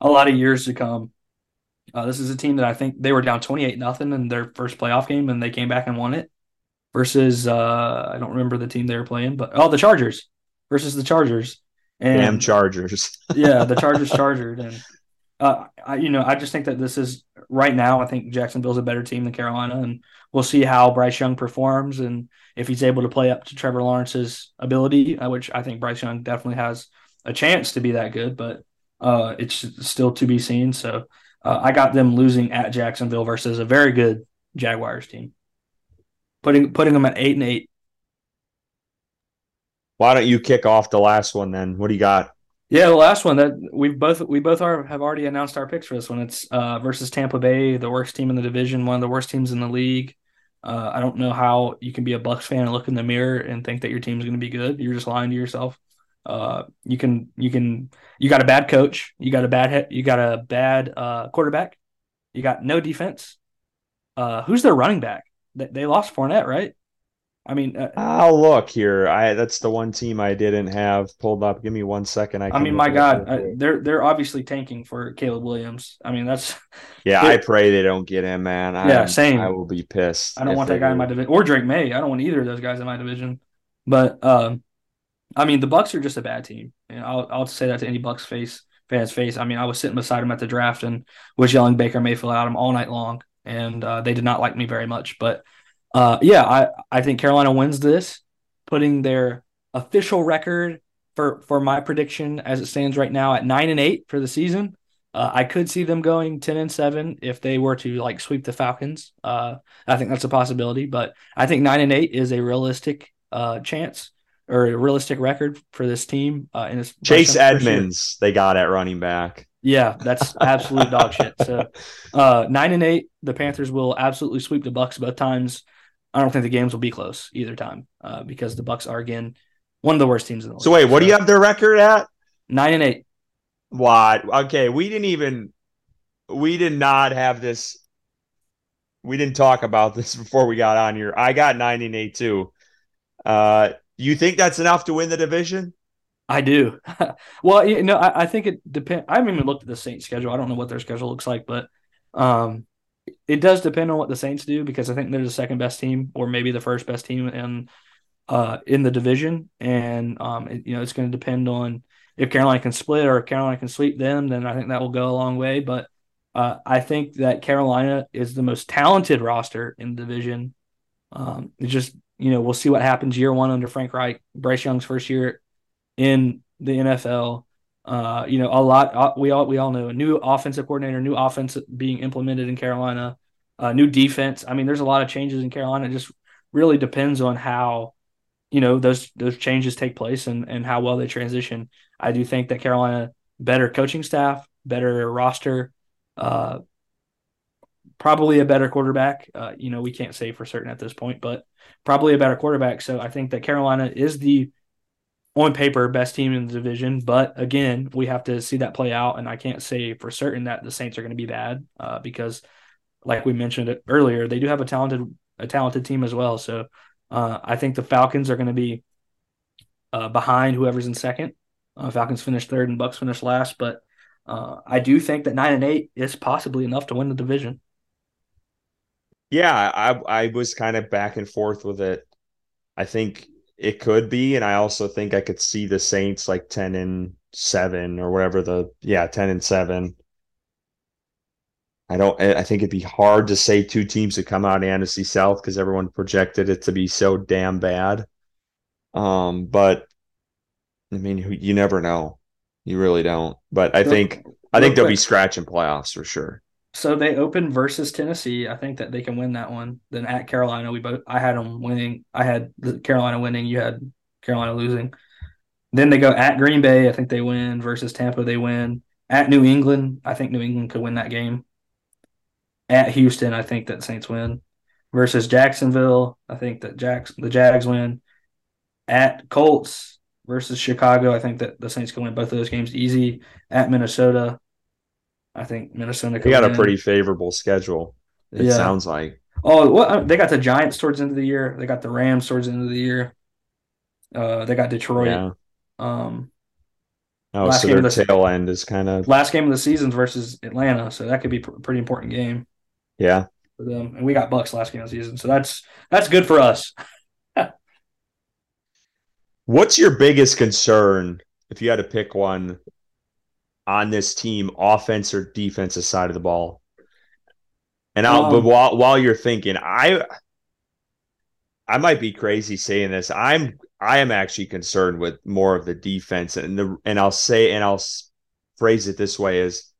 [SPEAKER 2] a lot of years to come. Uh, this is a team that I think they were down 28 nothing in their first playoff game and they came back and won it versus, uh, I don't remember the team they were playing, but oh, the Chargers versus the Chargers.
[SPEAKER 1] And, Damn Chargers.
[SPEAKER 2] yeah, the Chargers chargered. And, uh, I, you know, I just think that this is right now, I think Jacksonville's a better team than Carolina. And we'll see how Bryce Young performs and if he's able to play up to Trevor Lawrence's ability, uh, which I think Bryce Young definitely has a chance to be that good, but uh, it's still to be seen. So uh, I got them losing at Jacksonville versus a very good Jaguars team, putting putting them at eight and eight.
[SPEAKER 1] Why don't you kick off the last one then? What do you got?
[SPEAKER 2] Yeah, the last one that we both we both are have already announced our picks for this one. It's uh, versus Tampa Bay, the worst team in the division, one of the worst teams in the league. Uh, I don't know how you can be a Bucks fan and look in the mirror and think that your team's going to be good. You're just lying to yourself. Uh, you can you can you got a bad coach, you got a bad you got a bad uh, quarterback, you got no defense. Uh, who's their running back? They, they lost Fournette, right? I mean, uh,
[SPEAKER 1] I'll look here. I that's the one team I didn't have pulled up. Give me one second.
[SPEAKER 2] I, I mean, my God, I, they're they're obviously tanking for Caleb Williams. I mean, that's
[SPEAKER 1] yeah. I pray they don't get him, man. I,
[SPEAKER 2] yeah, same.
[SPEAKER 1] I will be pissed.
[SPEAKER 2] I don't want that guy do. in my division or Drake Maye. I don't want either of those guys in my division. But um, I mean, the Bucks are just a bad team. You know, I'll I'll say that to any Bucks face fans face. I mean, I was sitting beside him at the draft and was yelling Baker Mayfield at him all night long, and uh, they did not like me very much, but. Uh, yeah, I, I think Carolina wins this, putting their official record for for my prediction as it stands right now at nine and eight for the season. Uh, I could see them going ten and seven if they were to like sweep the Falcons. Uh, I think that's a possibility, but I think nine and eight is a realistic uh, chance or a realistic record for this team. Uh, in this
[SPEAKER 1] Chase Edmonds, they got at running back.
[SPEAKER 2] Yeah, that's absolute dog shit. So uh, nine and eight, the Panthers will absolutely sweep the Bucks both times. I don't think the games will be close either time uh, because the Bucks are again one of the worst teams in the league.
[SPEAKER 1] So wait, what so, do you have their record at?
[SPEAKER 2] Nine and eight.
[SPEAKER 1] What? Okay, we didn't even we did not have this. We didn't talk about this before we got on here. I got nine and eight too. Uh, you think that's enough to win the division?
[SPEAKER 2] I do. well, you know, I, I think it depends. I haven't even looked at the Saints schedule. I don't know what their schedule looks like, but um, it does depend on what the Saints do because I think they're the second best team or maybe the first best team in uh in the division, and um it, you know it's going to depend on if Carolina can split or Carolina can sweep them, then I think that will go a long way. But uh, I think that Carolina is the most talented roster in the division. Um, it's just you know we'll see what happens year one under Frank Reich, Bryce Young's first year in the NFL. Uh, you know, a lot. Uh, we all we all know a new offensive coordinator, new offense being implemented in Carolina, uh, new defense. I mean, there's a lot of changes in Carolina. It just really depends on how, you know, those those changes take place and and how well they transition. I do think that Carolina better coaching staff, better roster, uh, probably a better quarterback. Uh, you know, we can't say for certain at this point, but probably a better quarterback. So I think that Carolina is the on paper best team in the division, but again, we have to see that play out. And I can't say for certain that the Saints are going to be bad uh, because, like we mentioned earlier, they do have a talented a talented team as well. So uh, I think the Falcons are going to be uh, behind whoever's in second. Uh, Falcons finished third and Bucks finished last, but uh, I do think that nine and eight is possibly enough to win the division.
[SPEAKER 1] Yeah, I I was kind of back and forth with it. I think it could be, and I also think I could see the Saints like ten and seven or whatever the yeah ten and seven. I don't. I think it'd be hard to say two teams that come out of NFC South because everyone projected it to be so damn bad. Um, but I mean, you never know. You really don't. But I think I think they'll be scratching playoffs for sure.
[SPEAKER 2] So they open versus Tennessee. I think that they can win that one. Then at Carolina, we both I had them winning. I had Carolina winning. You had Carolina losing. Then they go at Green Bay. I think they win versus Tampa. They win at New England. I think New England could win that game. At Houston, I think that Saints win versus Jacksonville. I think that Jacks the Jags win. At Colts versus Chicago, I think that the Saints can win both of those games easy. At Minnesota, I think Minnesota.
[SPEAKER 1] They got win. a pretty favorable schedule. It yeah. sounds like.
[SPEAKER 2] Oh, what they got the Giants towards the end of the year. They got the Rams towards the end of the year. Uh, they got Detroit. Yeah. Um,
[SPEAKER 1] oh, so their the, tail end is kind of
[SPEAKER 2] last game of the season versus Atlanta, so that could be a pretty important game.
[SPEAKER 1] Yeah,
[SPEAKER 2] for them, and we got Bucks last game of the season, so that's that's good for us.
[SPEAKER 1] What's your biggest concern if you had to pick one on this team, offense or defensive side of the ball? And I'll, um, but while while you're thinking, I I might be crazy saying this. I'm I am actually concerned with more of the defense, and the and I'll say and I'll phrase it this way: is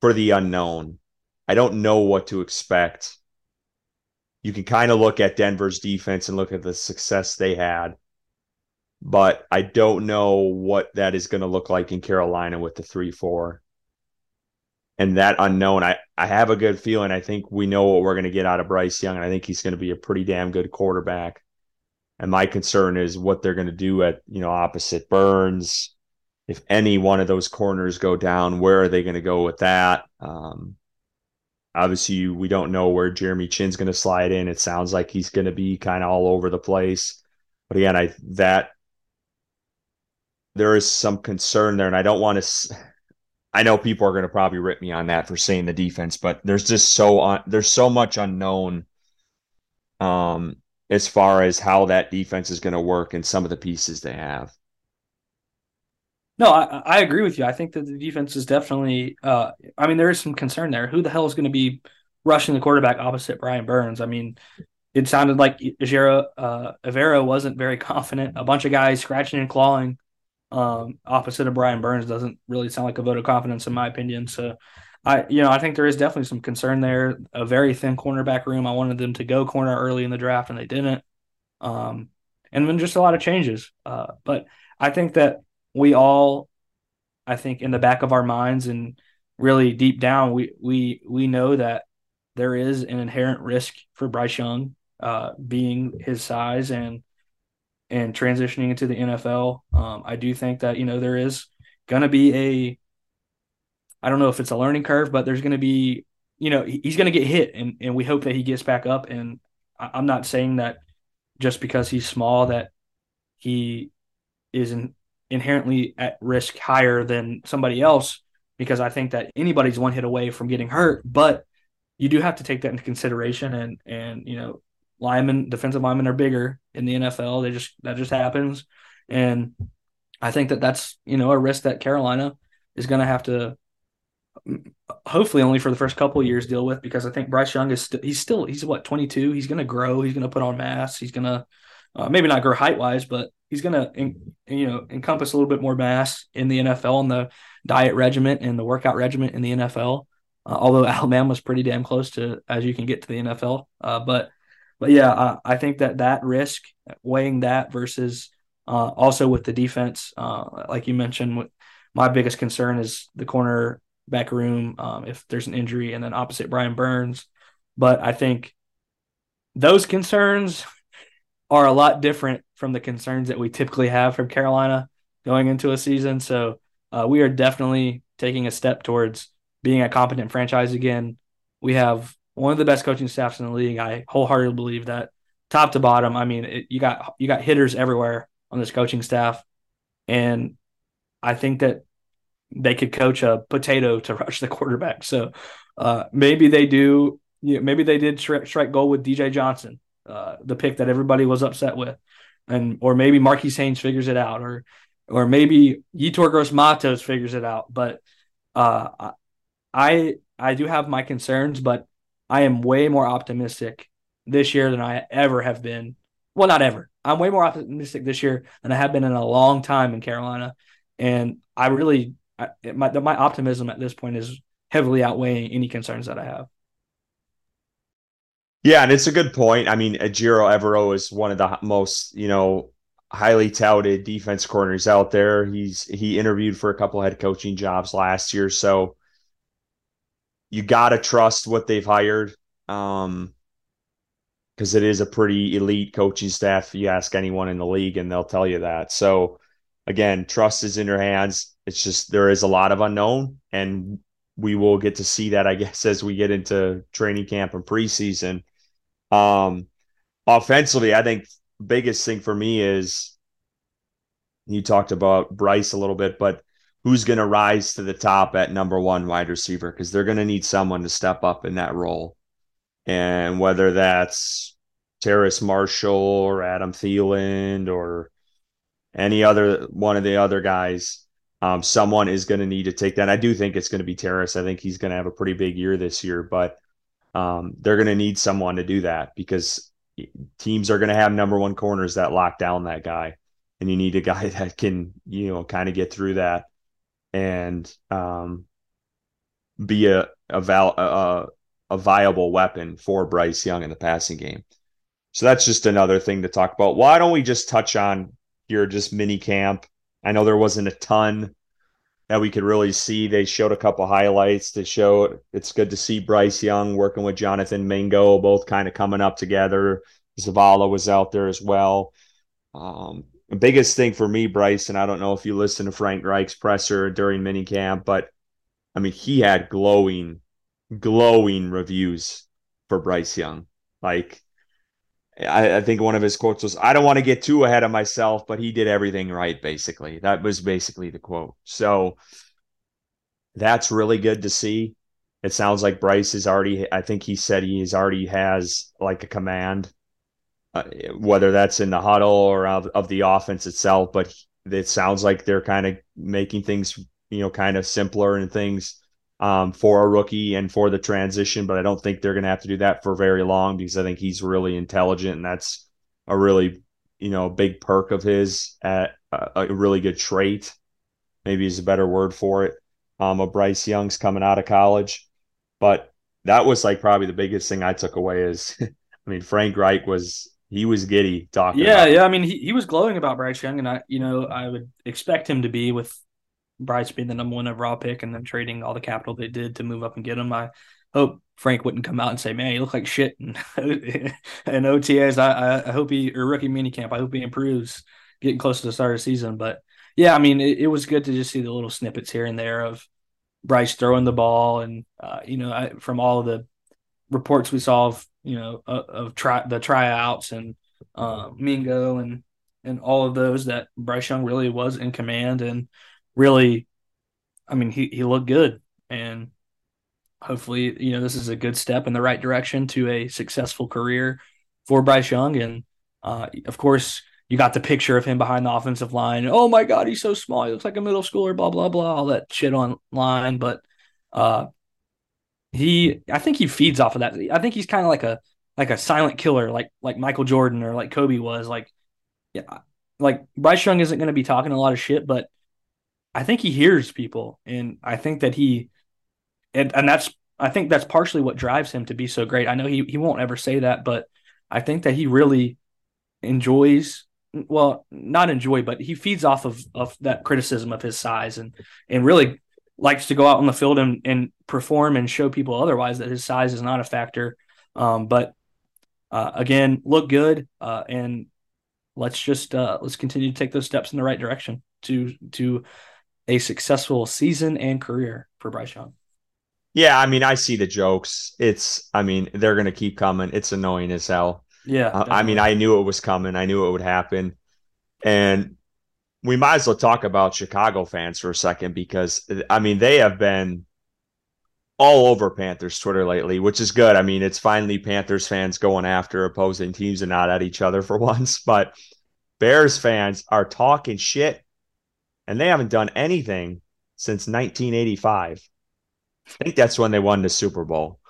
[SPEAKER 1] for the unknown. I don't know what to expect. You can kind of look at Denver's defense and look at the success they had, but I don't know what that is going to look like in Carolina with the three four and that unknown, I, I have a good feeling. I think we know what we're going to get out of Bryce Young, and I think he's going to be a pretty damn good quarterback. And my concern is what they're going to do at you know opposite Burns. If any one of those corners go down, where are they going to go with that? Um, obviously, we don't know where Jeremy Chinn's going to slide in. It sounds like he's going to be kind of all over the place. But again, I that there is some concern there, and I don't want to I know people are going to probably rip me on that for saying the defense, but there's just so on. there's so much unknown um as far as how that defense is going to work and some of the pieces they have.
[SPEAKER 2] No, I, I agree with you. I think that the defense is definitely. Uh, I mean, there is some concern there. Who the hell is going to be rushing the quarterback opposite Brian Burns? I mean, it sounded like Ejiro uh, Evero wasn't very confident. A bunch of guys scratching and clawing um, opposite of Brian Burns doesn't really sound like a vote of confidence in my opinion. So I, you know, I think there is definitely some concern there. A very thin cornerback room. I wanted them to go corner early in the draft and they didn't. Um, and then just a lot of changes. Uh, but I think that we all, I think in the back of our minds and really deep down, we we we know that there is an inherent risk for Bryce Young, uh, being his size and and transitioning into the NFL. Um, I do think that you know there is going to be a I don't know if it's a learning curve, but there's going to be you know he's going to get hit, and and we hope that he gets back up. And I'm not saying that just because he's small that he is in, inherently at risk higher than somebody else because I think that anybody's one hit away from getting hurt, but you do have to take that into consideration and and you know linemen, defensive linemen are bigger in the NFL. They just that just happens, and I think that that's you know a risk that Carolina is going to have to hopefully only for the first couple years deal with because I think Bryce Young is st- he's still he's what 22 he's going to grow. He's going to put on mass. He's going to uh, maybe not grow height wise but he's going to you know encompass a little bit more mass in the NFL and the diet regimen and the workout regimen in the NFL uh, although Alabama's pretty damn close to as you can get to the NFL uh, but but yeah, I, I think that that risk weighing that versus uh, also with the defense, uh, like you mentioned, my biggest concern is the corner back room um, if there's an injury, and then opposite Brian Burns. But I think those concerns are a lot different from the concerns that we typically have from Carolina going into a season. So uh, we are definitely taking a step towards being a competent franchise again. We have one of the best coaching staffs in the league. I wholeheartedly believe that, top to bottom. I mean, it, you got you got hitters everywhere on this coaching staff, and I think that they could coach a potato to rush the quarterback. So uh, maybe they do. You know, maybe they did strike, strike gold with DJ Johnson, uh, the pick that everybody was upset with, and or maybe Marquis Haynes figures it out, or or maybe Yetur Gross Matos figures it out. But uh, I I do have my concerns, but I am way more optimistic this year than I ever have been. Well, not ever. I'm way more optimistic this year than I have been in a long time in Carolina, and I really I, my my optimism at this point is heavily outweighing any concerns that I have.
[SPEAKER 1] Yeah, and it's a good point. I mean, Ejiro Evero is one of the most you know highly touted defense corners out there. He's he interviewed for a couple head coaching jobs last year, so you got to trust what they've hired. Um, because it is a pretty elite coaching staff. You ask anyone in the league, and they'll tell you that. So, again, trust is in your hands. It's just there is a lot of unknown, and we will get to see that, I guess, as we get into training camp and preseason. Um, offensively, I think biggest thing for me is you talked about Bryce a little bit, but who's going to rise to the top at number one wide receiver? Because they're going to need someone to step up in that role. And whether that's Terrace Marshall or Adam Thielen or any other one of the other guys, um, someone is going to need to take that. I do think it's going to be Terrace. I think he's going to have a pretty big year this year, but um, they're going to need someone to do that because teams are going to have number one corners that lock down that guy, and you need a guy that can you know kind of get through that and um, be a a, val- a a viable weapon for Bryce Young in the passing game. So that's just another thing to talk about. Why don't we just touch on here just mini camp? I know there wasn't a ton that we could really see. They showed a couple highlights to show it's good to see Bryce Young working with Jonathan Mingo, both kind of coming up together. Zavala was out there as well. Um, the biggest thing for me, Bryce, and I don't know if you listen to Frank Reich's presser during minicamp, but I mean, he had glowing, glowing reviews for Bryce Young. Like, I, I, think one of his quotes was, I don't want to get too ahead of myself, but he did everything right, basically. That was basically the quote. So that's really good to see. It sounds like Bryce is already, I think he said he already has like a command whether that's in the huddle or of, of the offense itself. But it sounds like they're kind of making things, you know, kind of simpler and things um, for a rookie and for the transition. But I don't think they're going to have to do that for very long because I think he's really intelligent and that's a really, you know, big perk of his, at a, really good trait. Maybe is a better word for it. Um, Bryce Young's coming out of college, but that was like probably the biggest thing I took away is, I mean, Frank Reich was he was giddy talking.
[SPEAKER 2] Yeah, yeah. I mean, he, he was glowing about Bryce Young, and I, you know, I would expect him to be with Bryce being the number one overall pick, and then trading all the capital they did to move up and get him. I hope Frank wouldn't come out and say, "Man, you look like shit." And, and OTAs, I, I hope he or rookie minicamp, I hope he improves, getting close to the start of the season. But yeah, I mean, it, it was good to just see the little snippets here and there of Bryce throwing the ball, and uh, you know, I, from all of the reports we saw of you know of, of try the tryouts and uh, Mingo and and all of those that Bryce Young really was in command and really, I mean he he looked good and hopefully you know this is a good step in the right direction to a successful career for Bryce Young and uh, of course you got the picture of him behind the offensive line. Oh my God, he's so small. He looks like a middle schooler. Blah blah blah. All that shit online, but uh, he I think he feeds off of that. I think he's kind of like a like a silent killer, like like Michael Jordan or like Kobe was. Like yeah, like Bryce Young isn't going to be talking a lot of shit, but I think he hears people, and I think that he and and that's I think that's partially what drives him to be so great. I know he he won't ever say that, but I think that he really enjoys well, not enjoy, but he feeds off of of that criticism of his size and and really likes to go out on the field and, and perform and show people otherwise that his size is not a factor. Um, but uh, again, look good, uh, and let's just uh, let's continue to take those steps in the right direction to to a successful season and career for Bryce Young.
[SPEAKER 1] Yeah, I mean, I see the jokes. It's, I mean, they're gonna keep coming. It's annoying as hell.
[SPEAKER 2] Yeah,
[SPEAKER 1] uh, I mean, I knew it was coming. I knew it would happen, and we might as well talk about Chicago fans for a second because I mean they have been all over Panthers Twitter lately, which is good. I mean, it's finally Panthers fans going after opposing teams and not at each other for once. But Bears fans are talking shit, and they haven't done anything since 1985. I think that's when they won the Super Bowl.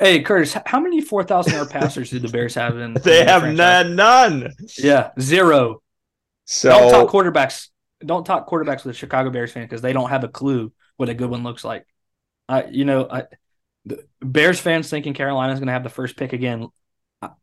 [SPEAKER 2] Hey Curtis, how many four thousand yard passers do the Bears have in?
[SPEAKER 1] they in have none, none.
[SPEAKER 2] Yeah, zero. So don't talk quarterbacks. Don't talk quarterbacks with a Chicago Bears fan because they don't have a clue what a good one looks like. I, you know, I, Bears fans thinking Carolina is going to have the first pick again.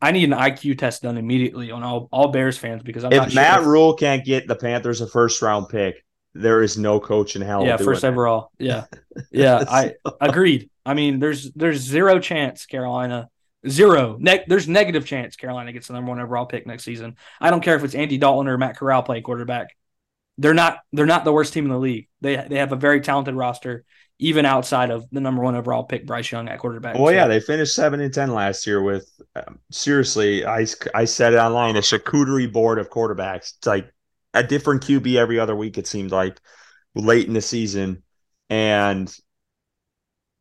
[SPEAKER 2] I need an IQ test done immediately on all, all Bears fans because I'm
[SPEAKER 1] if Matt sure Rhule can't get the Panthers a first round pick, there is no coach in hell.
[SPEAKER 2] Yeah, first overall. Yeah, yeah, I agreed. I mean, there's there's zero chance Carolina Zero. Ne- there's negative chance Carolina gets the number one overall pick next season. I don't care if it's Andy Dalton or Matt Corral playing quarterback. They're not. They're not the worst team in the league. They they have a very talented roster. even outside of the number one overall pick, Bryce Young at quarterback.
[SPEAKER 1] Well, so. yeah, they finished seven and ten last year with um, seriously. I I said it online a charcuterie board of quarterbacks. It's like a different QB every other week. It seemed like late in the season, and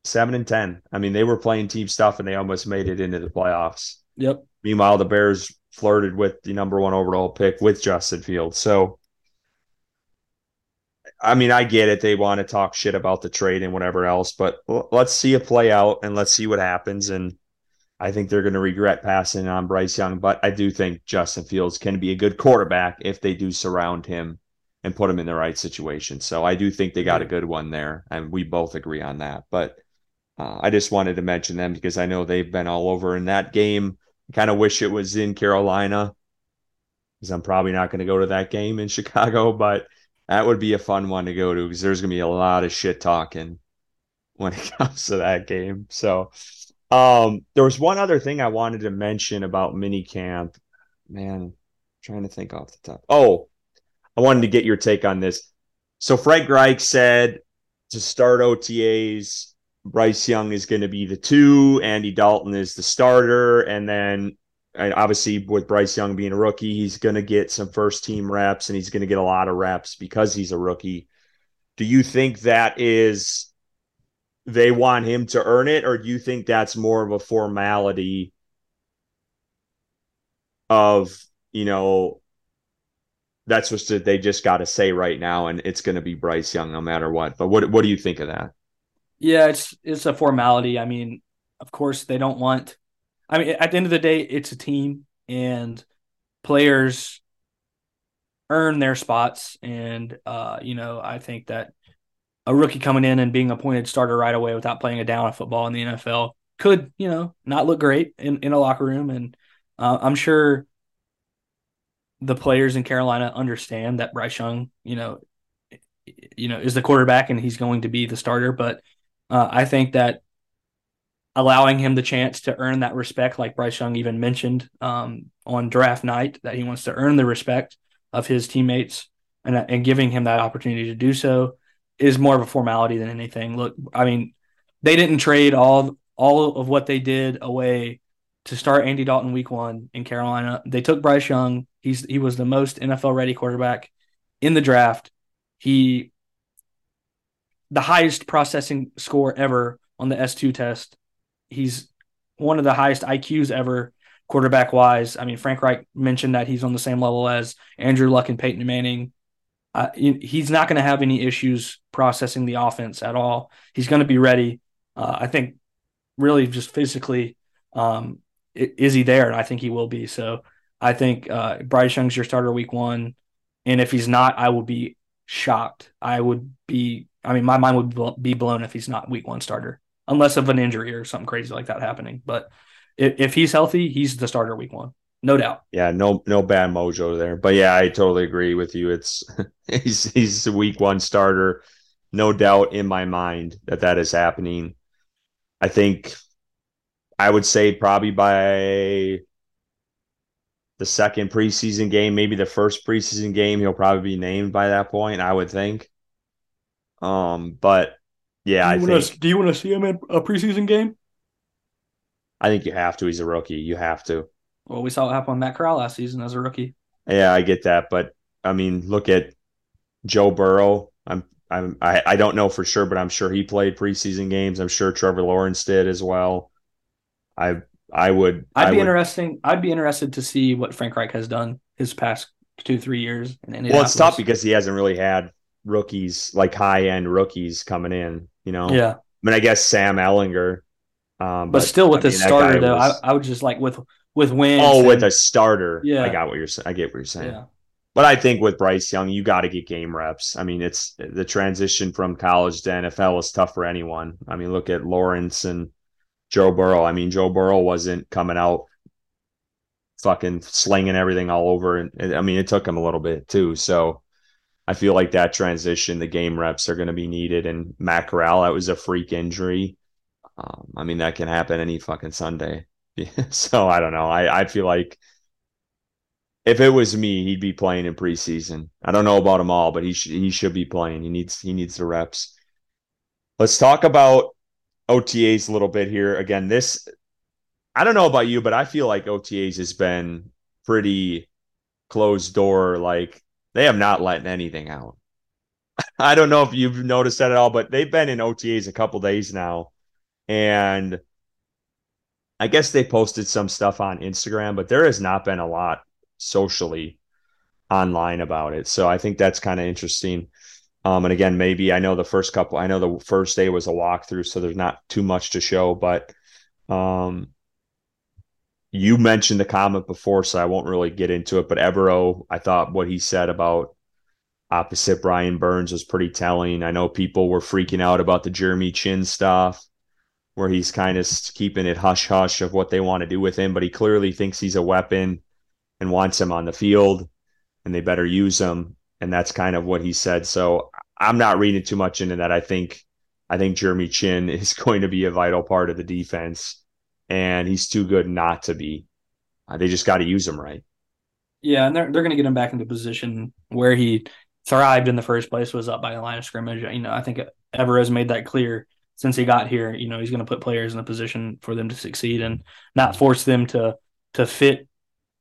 [SPEAKER 1] seven and ten. I mean, they were playing team stuff, and they almost made it into the playoffs.
[SPEAKER 2] Yep.
[SPEAKER 1] Meanwhile, the Bears flirted with the number one overall pick with Justin Fields. So I mean, I get it. They want to talk shit about the trade and whatever else, but let's see it play out and let's see what happens. And I think they're going to regret passing on Bryce Young, but I do think Justin Fields can be a good quarterback if they do surround him and put him in the right situation. So I do think they got a good one there, and we both agree on that. But uh, I just wanted to mention them because I know they've been all over in that game. Kind of wish it was in Carolina because I'm probably not going to go to that game in Chicago, but that would be a fun one to go to because there's gonna be a lot of shit talking when it comes to that game. So um there was one other thing I wanted to mention about minicamp. Man, I'm trying to think off the top. Oh, I wanted to get your take on this. So Frank Reich said to start OTAs, Bryce Young is going to be the two, Andy Dalton is the starter, and then and obviously with Bryce Young being a rookie, he's going to get some first team reps and he's going to get a lot of reps because he's a rookie. Do you think that is they want him to earn it, or do you think that's more of a formality of, you know, that's what they just got to say right now, and it's going to be Bryce Young no matter what. But what what do you think of that?
[SPEAKER 2] Yeah, it's it's a formality. I mean, of course, they don't want I mean, at the end of the day, it's a team, and players earn their spots. And uh, you know, I think that a rookie coming in and being appointed starter right away without playing a down of football in the NFL could, you know, not look great in, in a locker room. And uh, I'm sure the players in Carolina understand that Bryce Young, you know, you know, is the quarterback and he's going to be the starter. But uh, I think that allowing him the chance to earn that respect, like Bryce Young even mentioned um, on draft night, that he wants to earn the respect of his teammates and, and giving him that opportunity to do so is more of a formality than anything. Look, I mean, they didn't trade all all of what they did away to start Andy Dalton week one in Carolina. They took Bryce Young. He's he was the most NFL ready quarterback in the draft. He the highest processing score ever on the S2 test he's one of the highest IQs ever quarterback wise. I mean, Frank Reich mentioned that he's on the same level as Andrew Luck and Peyton Manning. Uh, he's not going to have any issues processing the offense at all. He's going to be ready. Uh, I think, really, just physically, um, is he there? And I think he will be. So I think uh, Bryce Young's your starter week one, and if he's not, I will be shocked. I would be. I mean, my mind would be blown if he's not week one starter unless of an injury or something crazy like that happening. But if, if he's healthy, he's the starter week one, no doubt.
[SPEAKER 1] Yeah, no no bad mojo there. But yeah, I totally agree with you. It's he's he's a week one starter, no doubt in my mind that that is happening. I think I would say probably by the second preseason game, maybe the first preseason game, he'll probably be named by that point. I would think. Um, but yeah, I
[SPEAKER 2] wanna, think. Do you want to see him in a preseason game?
[SPEAKER 1] I think you have to. He's a rookie. You have to.
[SPEAKER 2] Well, we saw what happened on Matt Corral last season as a rookie.
[SPEAKER 1] Yeah, I get that, but I mean, look at Joe Burrow. I'm, I'm, I, I don't know for sure, but I'm sure he played preseason games. I'm sure Trevor Lawrence did as well. I, I would.
[SPEAKER 2] I'd
[SPEAKER 1] I
[SPEAKER 2] be
[SPEAKER 1] would,
[SPEAKER 2] interesting. I'd be interested to see what Frank Reich has done his past two, three years.
[SPEAKER 1] well, it's tough because he hasn't really had rookies like high end rookies coming in. You know,
[SPEAKER 2] yeah. I
[SPEAKER 1] mean, I guess Sam Ehlinger,
[SPEAKER 2] um, but, but, still with I mean, the starter though, was... I, I, would just like with with wins.
[SPEAKER 1] Oh, and... with a starter, yeah. I got what you're saying. I get what you're saying. Yeah. But I think with Bryce Young, you got to get game reps. I mean, it's the transition from college to NFL is tough for anyone. I mean, look at Lawrence and Joe Burrow. I mean, Joe Burrow wasn't coming out fucking slinging everything all over, and I mean, it took him a little bit too. So I feel like that transition, the game reps are going to be needed. And Matt Corral, that was a freak injury. Um, I mean, that can happen any fucking Sunday. so I don't know. I, I feel like if it was me, he'd be playing in preseason. I don't know about him all, but he should he should be playing. He needs he needs the reps. Let's talk about OTAs a little bit here. Again, this I don't know about you, but I feel like OTAs has been pretty closed door. Like they have not let anything out. I don't know if you've noticed that at all, but they've been in OTAs a couple days now. And I guess they posted some stuff on Instagram, but there has not been a lot socially online about it. So I think that's kind of interesting. Um, and again, maybe I know the first couple, I know the first day was a walkthrough, so there's not too much to show, but um, you mentioned the comment before, so I won't really get into it. But Evero, I thought what he said about opposite Brian Burns was pretty telling. I know people were freaking out about the Jeremy Chinn stuff, where he's kind of keeping it hush hush of what they want to do with him, but he clearly thinks he's a weapon and wants him on the field, and they better use him. And that's kind of what he said. So I'm not reading too much into that. I think I think Jeremy Chinn is going to be a vital part of the defense and he's too good not to be. Uh, they just got to use him right.
[SPEAKER 2] Yeah, and they're they're going to get him back into position where he thrived in the first place was up by the line of scrimmage. You know, I think Evero made that clear since he got here. You know, he's going to put players in a position for them to succeed and not force them to to fit.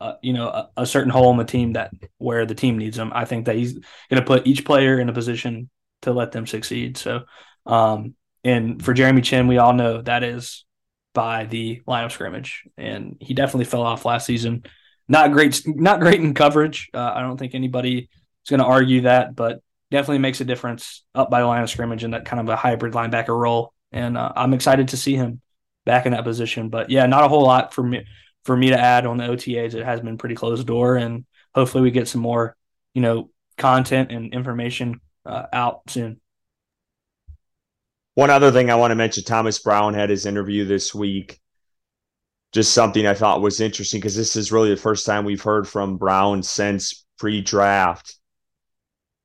[SPEAKER 2] Uh, you know, a, a, certain hole in the team that where the team needs them. I think that he's going to put each player in a position to let them succeed. So, um, and for Jeremy Chinn, we all know that is by the line of scrimmage, and he definitely fell off last season. Not great, not great in coverage. Uh, I don't think anybody is going to argue that, but definitely makes a difference up by the line of scrimmage in that kind of a hybrid linebacker role. And uh, I'm excited to see him back in that position. But yeah, not a whole lot for me for me to add on the OTAs. It has been pretty closed door, and hopefully we get some more, you know, content and information uh, out soon.
[SPEAKER 1] One other thing I want to mention Thomas Brown had his interview this week. Just something I thought was interesting because this is really the first time we've heard from Brown since pre draft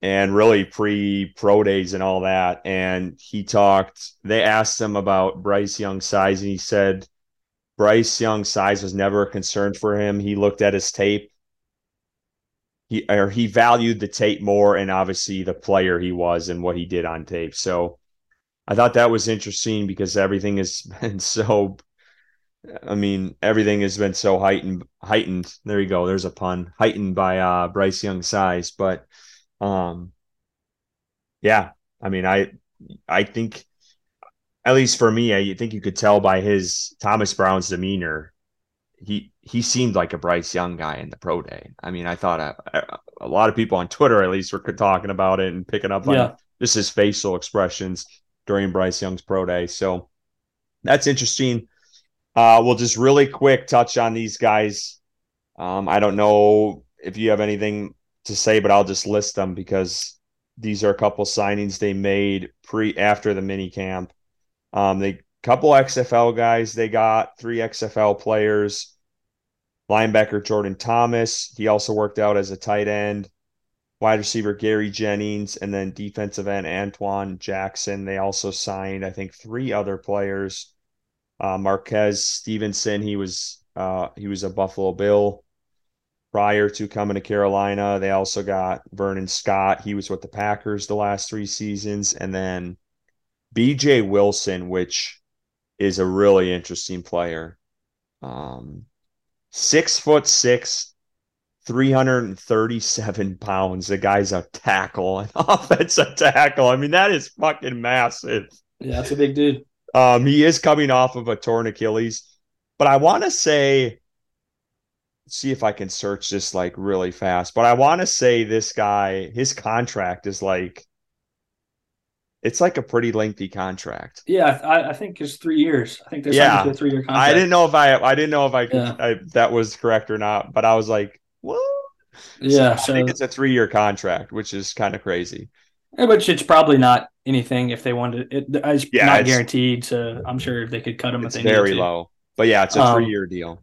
[SPEAKER 1] and really pre pro days and all that. And he talked, they asked him about Bryce Young's size, and he said Bryce Young's size was never a concern for him. He looked at his tape. He or he valued the tape more and obviously the player he was and what he did on tape. So I thought that was interesting because everything has been so I mean, everything has been so heightened heightened. There you go. There's a pun. Heightened by uh Bryce Young's size. But um yeah, I mean I I think at least for me, I think you could tell by his Thomas Brown's demeanor. He he seemed like a Bryce Young guy in the pro day. I mean, I thought a, a, a lot of people on Twitter at least were talking about it and picking up on yeah. just his facial expressions during Bryce Young's pro day. So that's interesting. Uh, we'll just really quick touch on these guys. Um, I don't know if you have anything to say, but I'll just list them because these are a couple signings they made pre after the mini camp. Um, they couple XFL guys they got, three XFL players. Linebacker Jordan Thomas. He also worked out as a tight end wide receiver Gary Jennings, and then defensive end Antoine Jackson. They also signed, I think, three other players. Uh, Marquez Stevenson, he was uh, he was a Buffalo Bill prior to coming to Carolina. They also got Vernon Scott. He was with the Packers the last three seasons, and then B.J. Wilson, which is a really interesting player. Um, six foot six, 337 pounds. The guy's a tackle, an offensive tackle. I mean, that is fucking massive.
[SPEAKER 2] Yeah, that's a big dude.
[SPEAKER 1] Um, he is coming off of a torn Achilles, but I want to say, see if I can search this like really fast. But I want to say this guy, his contract is like, it's like a pretty lengthy contract.
[SPEAKER 2] Yeah, I, I think it's three years. I think there's yeah. a three year contract.
[SPEAKER 1] I didn't know if I, I didn't know if I, could, yeah. I that was correct or not, but I was like, what?
[SPEAKER 2] Yeah,
[SPEAKER 1] so, so I think it's a three year contract, which is kind of crazy.
[SPEAKER 2] Yeah, but it's probably not anything if they wanted it. It's yeah, not it's, guaranteed. So I'm sure they could cut them.
[SPEAKER 1] It's very low, but yeah, it's a three year um, deal.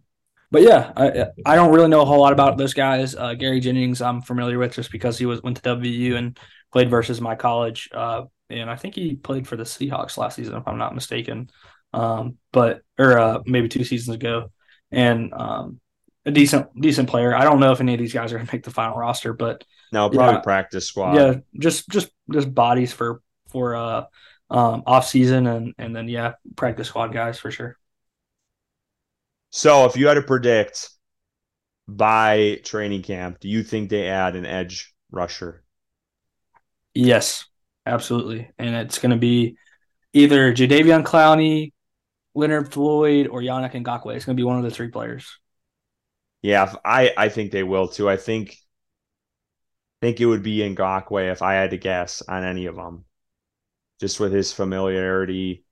[SPEAKER 2] But yeah, I, I don't really know a whole lot about those guys. Uh, Gary Jennings, I'm familiar with just because he was went to WU and played versus my college, uh, and I think he played for the Seahawks last season, if I'm not mistaken. Um, but or uh, maybe two seasons ago, and um, a decent decent player. I don't know if any of these guys are going to make the final roster, but
[SPEAKER 1] no, probably yeah, practice squad.
[SPEAKER 2] Yeah, just just just bodies for for uh um, off season and and then yeah, practice squad guys for sure.
[SPEAKER 1] So if you had to predict by training camp, do you think they add an edge rusher?
[SPEAKER 2] Yes, absolutely. And it's going to be either Jadeveon Clowney, Leonard Floyd, or Yannick Ngakoue. It's going to be one of the three players.
[SPEAKER 1] Yeah, I, I think they will too. I think think it would be Ngakoue if I had to guess on any of them, just with his familiarity.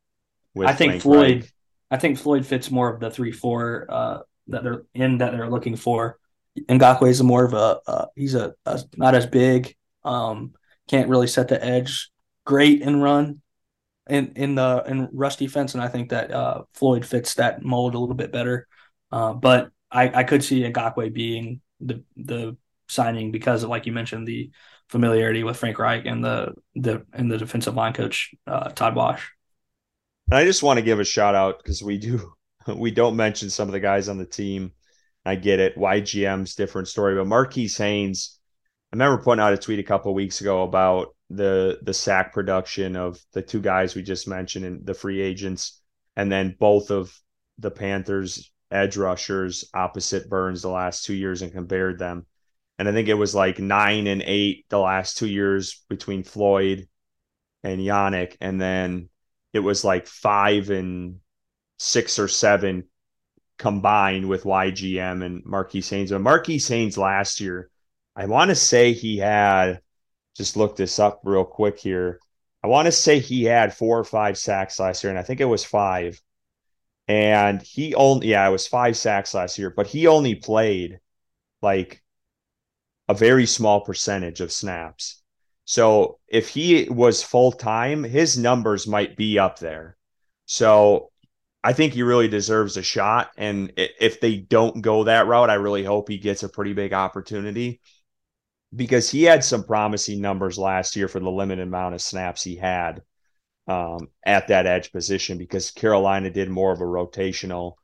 [SPEAKER 2] With I think Frank Floyd. Reich. I think Floyd fits more of the three four uh, that they're in that they're looking for. Ngakoue is more of a uh, he's a, a, not as big, um, can't really set the edge great and run in in the in rush defense, and I think that uh, Floyd fits that mold a little bit better. Uh, but I, I could see Ngakoue being the the signing because of like you mentioned the familiarity with Frank Reich and the the and the defensive line coach uh, Todd Wash.
[SPEAKER 1] And I just want to give a shout out because we do we don't mention some of the guys on the team. I get it. YGM's different story, but Marquis Haynes, I remember putting out a tweet a couple weeks ago about the the sack production of the two guys we just mentioned and the free agents, and then both of the Panthers edge rushers opposite Burns the last two years and compared them. And I think it was like nine and eight the last two years between Floyd and Yannick. And then it was like five and six or seven combined with YGM and Marquis Haynes. But Marquis Haynes last year, I want to say he had just look this up real quick here. I want to say he had four or five sacks last year, and I think it was five. And he only, yeah, it was five sacks last year, but he only played like a very small percentage of snaps. So if he was full time, his numbers might be up there. So I think he really deserves a shot. And if they don't go that route, I really hope he gets a pretty big opportunity because he had some promising numbers last year for the limited amount of snaps he had um, at that edge position because Carolina did more of a rotational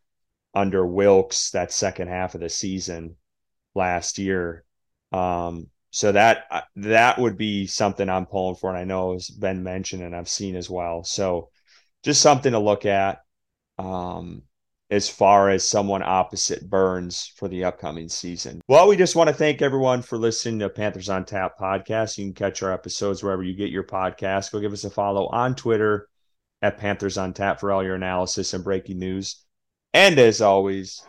[SPEAKER 1] under Wilks that second half of the season last year. Um, so that uh, that would be something I'm pulling for, and I know has been mentioned and I've seen as well. So just something to look at. Um, as far as someone opposite Burns for the upcoming season. Well, we just want to thank everyone for listening to Panthers on Tap podcast. You can catch our episodes wherever you get your podcast. Go give us a follow on Twitter at Panthers on Tap for all your analysis and breaking news. And as always,